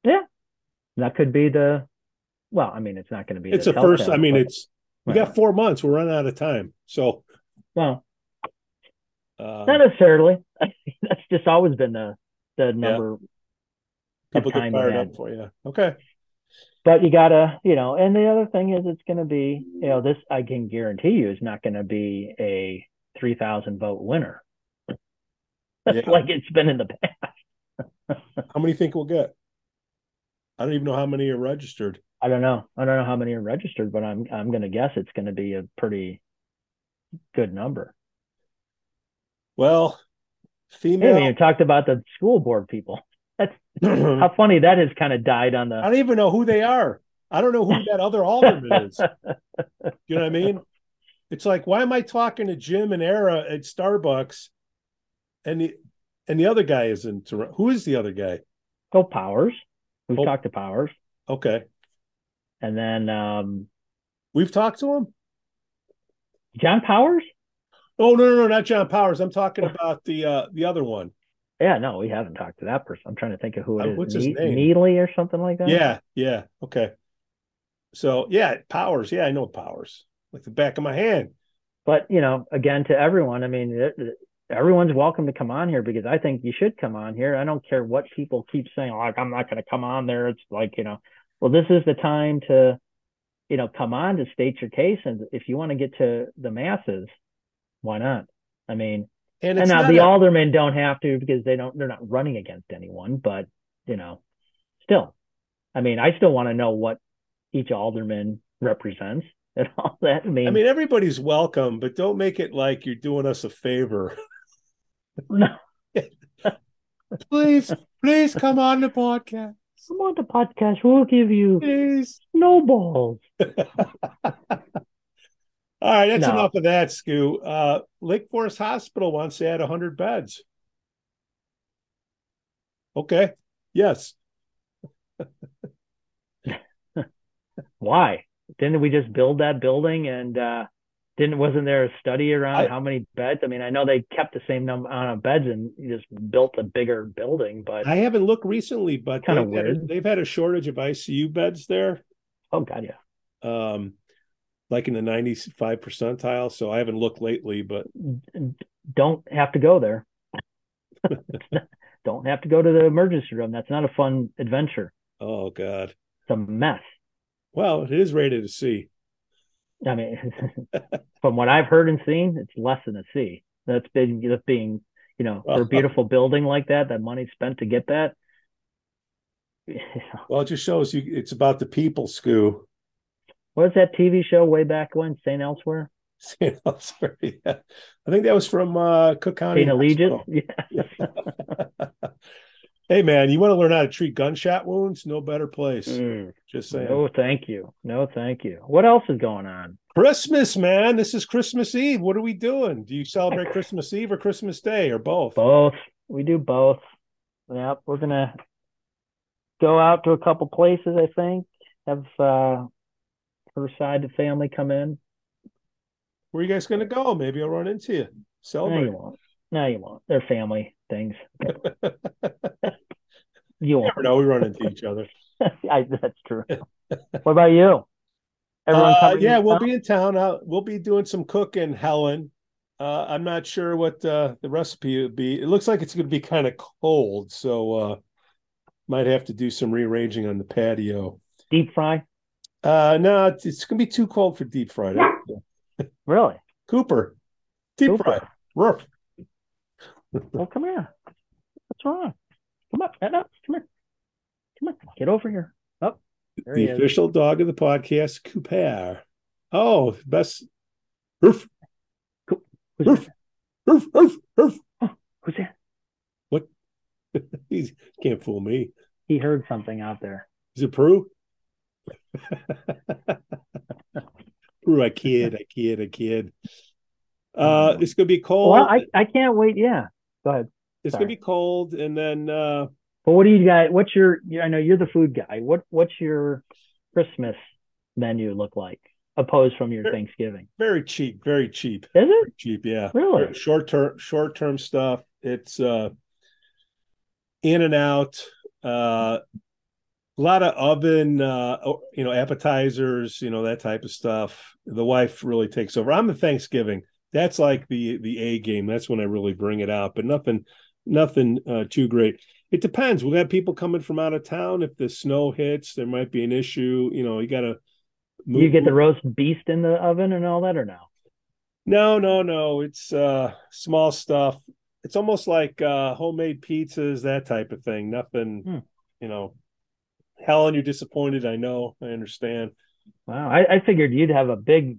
Yeah, that could be the. Well, I mean, it's not going to be. It's the first. I mean, but, it's we got four months. We're running out of time, so. Well, um, Not necessarily. That's just always been the the number. Yeah. People get fired up for you. Okay. But you gotta, you know, and the other thing is, it's going to be, you know, this I can guarantee you is not going to be a three thousand vote winner. Yeah. like it's been in the past. how many think we'll get? I don't even know how many are registered. I don't know. I don't know how many are registered, but I'm I'm going to guess it's going to be a pretty good number. Well, female. Hey, you talked about the school board people. That's how funny that has kind of died on the. I don't even know who they are. I don't know who that other alderman is. You know what I mean? It's like, why am I talking to Jim and Ara at Starbucks, and the and the other guy is in Toronto? Who is the other guy? Phil Powers. We've oh. talked to Powers. Okay. And then um we've talked to him. John Powers. Oh no, no, no, not John Powers. I'm talking about the uh the other one. Yeah, no, we haven't talked to that person. I'm trying to think of who it uh, is. What's his ne- name? Neely or something like that. Yeah, yeah, okay. So yeah, Powers. Yeah, I know Powers like the back of my hand. But you know, again, to everyone, I mean, it, it, everyone's welcome to come on here because I think you should come on here. I don't care what people keep saying. Like, I'm not going to come on there. It's like you know, well, this is the time to, you know, come on to state your case, and if you want to get to the masses, why not? I mean, and, and now the a... aldermen don't have to because they don't they're not running against anyone, but you know, still, I mean, I still want to know what each alderman represents and all that. I mean, I mean, everybody's welcome, but don't make it like you're doing us a favor. No. please, please come on the podcast. Come on the podcast. We'll give you please. snowballs. All right, that's no. enough of that, Skoo. Uh, Lake Forest Hospital wants to add 100 beds. Okay. Yes. Why? Didn't we just build that building and uh, didn't wasn't there a study around I, how many beds? I mean, I know they kept the same number of beds and just built a bigger building, but I haven't looked recently, but kind of weird. Had they've had a shortage of ICU beds there. Oh god, yeah. Um, like in the 95 percentile. So I haven't looked lately, but don't have to go there. don't have to go to the emergency room. That's not a fun adventure. Oh God. It's a mess. Well, it is rated a C. I mean, from what I've heard and seen, it's less than a C. That's been that's being, you know, for a beautiful building like that, that money spent to get that. Well, it just shows you it's about the people, Skoo. What was that TV show way back when? St. Elsewhere? St. Elsewhere, yeah. I think that was from uh, Cook County. St. Allegiance? Yeah. Hey, man, you want to learn how to treat gunshot wounds? No better place. Mm. Just saying. No, thank you. No, thank you. What else is going on? Christmas, man. This is Christmas Eve. What are we doing? Do you celebrate Christmas Eve or Christmas Day or both? Both. We do both. Yep. We're going to go out to a couple places, I think. Have uh, her side of the family come in. Where are you guys going to go? Maybe I'll run into you. Celebrate. No, you won't. No, you won't. They're family things. you won't. Never know. We run into each other. I, that's true. what about you? Uh, yeah, we'll be in town. Uh, we'll be doing some cooking, Helen. Uh, I'm not sure what uh, the recipe would be. It looks like it's going to be kind of cold, so uh, might have to do some rearranging on the patio. Deep fry. Uh, no, it's, it's gonna be too cold for deep fried. Really? Cooper, deep Cooper. fried. Roof. Well, come here. What's wrong? Come up, head up. Come here. Come on. Get over here. Up. he the is. official dog of the podcast, Cooper. Oh, best. Roof, Who's roof, that? roof, roof, roof. Who's that? He can't fool me. He heard something out there. Is it Prue? Prue, I kid, I kid, I kid. Uh, it's gonna be cold. Well, I, I can't wait. Yeah. Go ahead. it's sorry. gonna be cold, and then uh, But what do you guys? What's your? I know you're the food guy. What What's your Christmas menu look like, opposed from your Sure. Thanksgiving? very cheap, very cheap, Is it? very cheap. Yeah, Really? short term, short term stuff. It's uh, in and out. Uh, a lot of oven, uh, you know, appetizers, you know, that type of stuff. The wife really takes over. I'm a Thanksgiving. That's like the the A game. That's when I really bring it out. But nothing, nothing uh, too great. It depends. We'll have people coming from out of town. If the snow hits, there might be an issue. You know, you got to. You get the roast beast in the oven and all that, or no? No, no, no. It's uh small stuff. It's almost like uh homemade pizzas, that type of thing. Nothing, Hmm. you know. Helen, you're disappointed. I know. I understand. Wow. I, I figured you'd have a big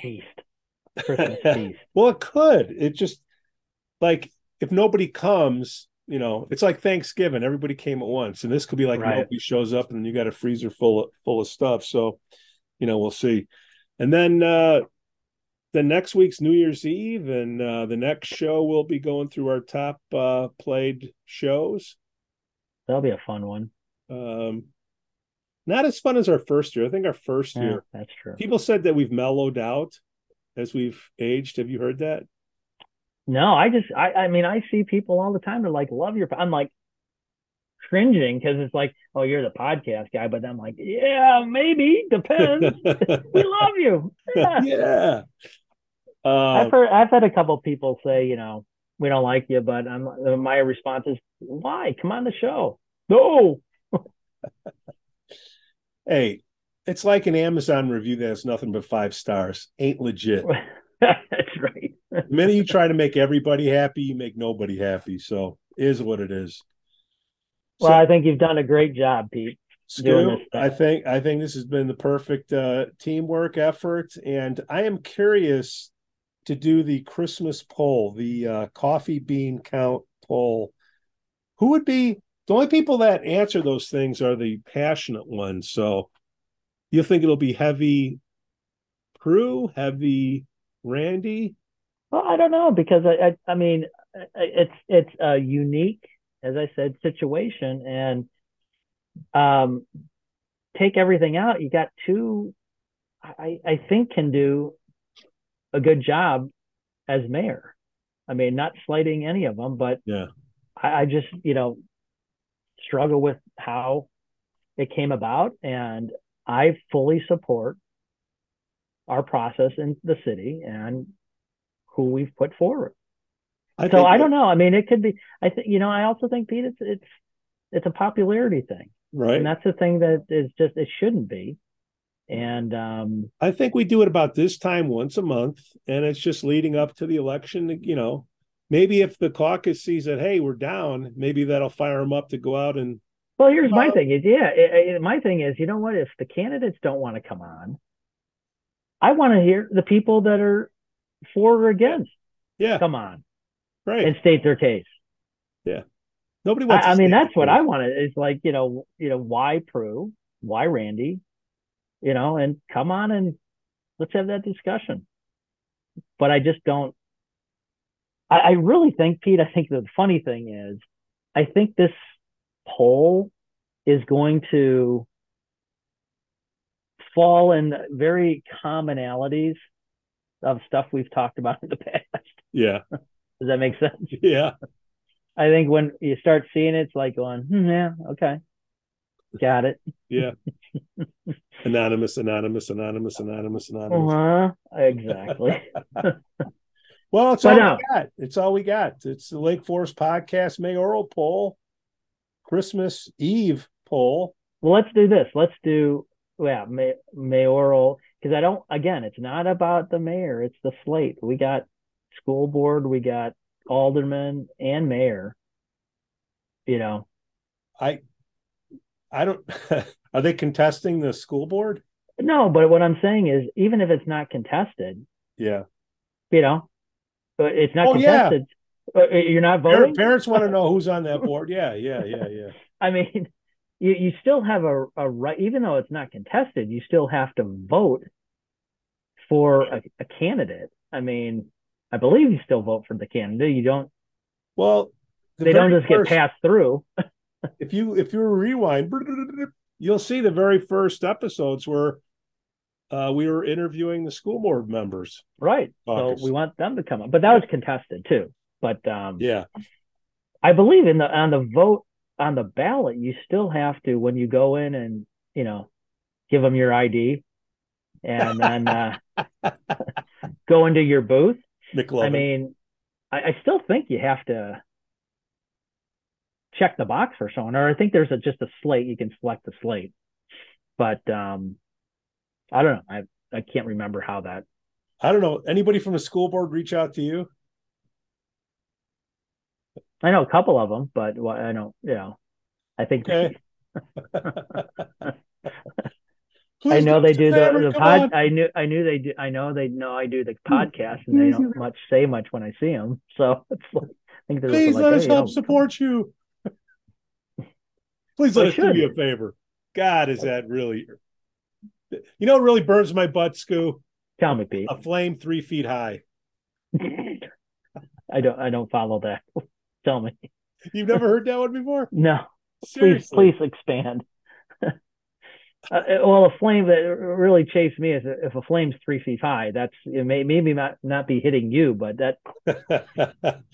feast, feast. well, it could. It just like if nobody comes, you know, it's like Thanksgiving. Everybody came at once, and this could be like Right. nobody shows up, and you got a freezer full of full of stuff. So, you know, we'll see. And then uh the next week's New Year's Eve, and uh the next show we'll be going through our top uh played shows. That'll be a fun one. Um not as fun as our first year. I think our first Yeah, year. that's true. People said that we've mellowed out as we've aged. Have you heard that? No, I just, I, I mean, I see people all the time. They're like, love your, I'm like cringing because it's like, oh, you're the podcast guy. But I'm like, yeah, maybe. Depends. we love you. Yeah. yeah. Uh, I've heard, I've had a couple people say, you know, we don't like you, but I'm, my response is, why? Come on the show. No. hey, it's like an Amazon review that has nothing but five stars. Ain't legit. that's right. The minute you try to make everybody happy, you make nobody happy. So is what it is. Well, I think you've done a great job, Pete. doing Stu, this thing. I think I think this has been the perfect uh, teamwork effort, and I am curious to do the Christmas poll, the uh, coffee bean count poll. Who would be the only people that answer those things are the passionate ones. So you think it'll be heavy Prue, heavy Randy? Well, I don't know because I, I, I mean, it's it's a unique, as I said, situation, and um, take everything out. You got two, I I think can do a good job as mayor. I mean, not slighting any of them, but Yeah. I, I just you know struggle with how it came about, and I fully support our process in the city and who we've put forward. I So I don't know. I mean, it could be. I think you know. I also think Pete, it's it's it's a popularity thing, right. and that's the thing that is just it shouldn't be. And um, I think we do it about this time once a month, and it's just leading up to the election. You know, maybe if the caucus sees that, hey, we're down, maybe that'll fire them up to go out and well, here's my thing: is yeah, it, it- my thing is, you know what? If the candidates don't want to come on, I want to hear the people that are for or against yeah, come on right. and state their case. Yeah, nobody I, wants. to I mean, that's what. I want. to Is like you know, you know, why Prue, why Randy, you know, and come on and let's have that discussion. But I just don't. I, I really think, Pete. I think the funny thing is, I think this poll is going to fall in very commonalities of stuff we've talked about in the past. Yeah, Does that make sense? yeah, I think when you start seeing it, it's like going, hmm, yeah, okay, got it. yeah. anonymous, anonymous, anonymous, anonymous, anonymous. Uh-huh. Exactly. Well, it's But all no. we got. It's all we got. It's the Lake Forest Podcast mayoral poll, Christmas Eve poll. well, let's do this. Let's do yeah, may, mayoral. Because I don't. Again, it's not about the mayor. It's the slate. We got school board. We got alderman and mayor. You know, I, I don't. Are they contesting the school board? no, but what I'm saying is, even if it's not contested, Yeah. you know, but it's not Oh, contested. uh, You're not voting. Parents want to know who's on that board. Yeah, yeah, yeah, yeah. I mean, you, you still have a, a right, even though it's not contested, you still have to vote for a, a candidate. I mean, I believe you still vote for the candidate. You don't, Well, the they don't just get passed through. If you if you rewind, you'll see the very first episodes where uh, we were interviewing the school board members. Right. Caucus. So we want them to come up, but that was contested too. But um, Yeah, I believe in the on the vote on the ballot, you still have to when you go in and you know give them your ID and then uh, go into your booth. McLovin. I mean, I, I still think you have to check the box for someone, or I think there's a, just a slate you can select the slate. But um, I don't know. I I can't remember how that. I don't know. Anybody from the school board reach out to you? I know a couple of them, but well, I don't. You know, I think Okay. I know they do the the pod. on. I knew I knew they do. I know they know I do the podcast, and they don't much say much when I see them. So it's like, I think they're Please like, let us hey, help oh, support you. Please let us do you a favor. God, is that really? You know, what really burns my butt, Skoo. Tell me, Pete. A flame three feet high. I don't. I don't follow that. Tell me. You've never heard that one before? No. Please, Seriously. please expand. Uh, well, a flame that really chased me is if a flame's three feet high. That's it may maybe not not be hitting you, but that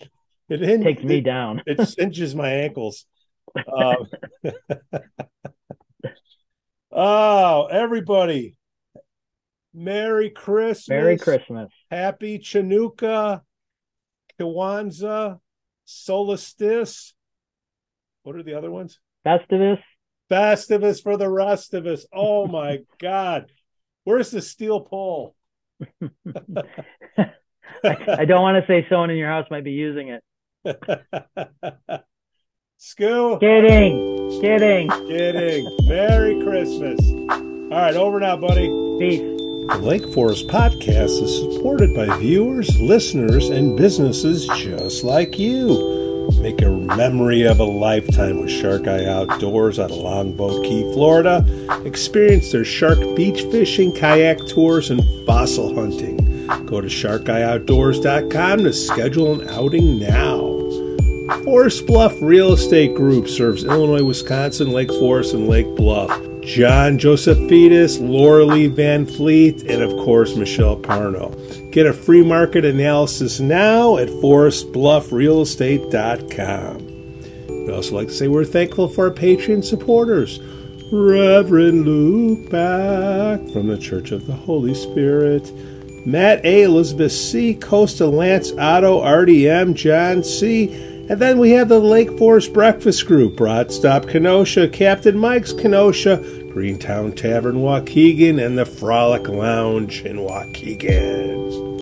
it takes me it, down. It cinches my ankles. Um, oh, everybody! Merry Christmas! Merry Christmas. Happy Chanukah, Kwanzaa, Solstice. What are the other ones? Festivus. Festivus for the rest of us. Oh my God. Where's the steel pole? I don't want to say someone in your house might be using it. Skoo, Kidding. Kidding. kidding. Merry Christmas. All right, over now, buddy. Peace. The Lake Forest Podcast is supported by viewers, listeners, and businesses just like you. Make a memory of a lifetime with Shark Eye Outdoors out of Longboat Key, Florida. Experience their shark beach fishing, kayak tours, and fossil hunting. Go to sharkeyeoutdoors.com to schedule an outing now. Forest Bluff Real Estate Group serves Illinois, Wisconsin, Lake Forest, and Lake Bluff. John Joseph Josephidis, Laura Lee Van Fleet, and of course, Michelle Parno. Get a free market analysis now at forestbluffrealestate.com. We'd also like to say we're thankful for our Patreon supporters. Reverend Luke Back from the Church of the Holy Spirit. Matt A. Elizabeth C. Costa Lance Otto RDM John C. And then we have the Lake Forest Breakfast Group, Rod Stop Kenosha, Captain Mike's Kenosha, Greentown Tavern Waukegan, and the Frolic Lounge in Waukegan.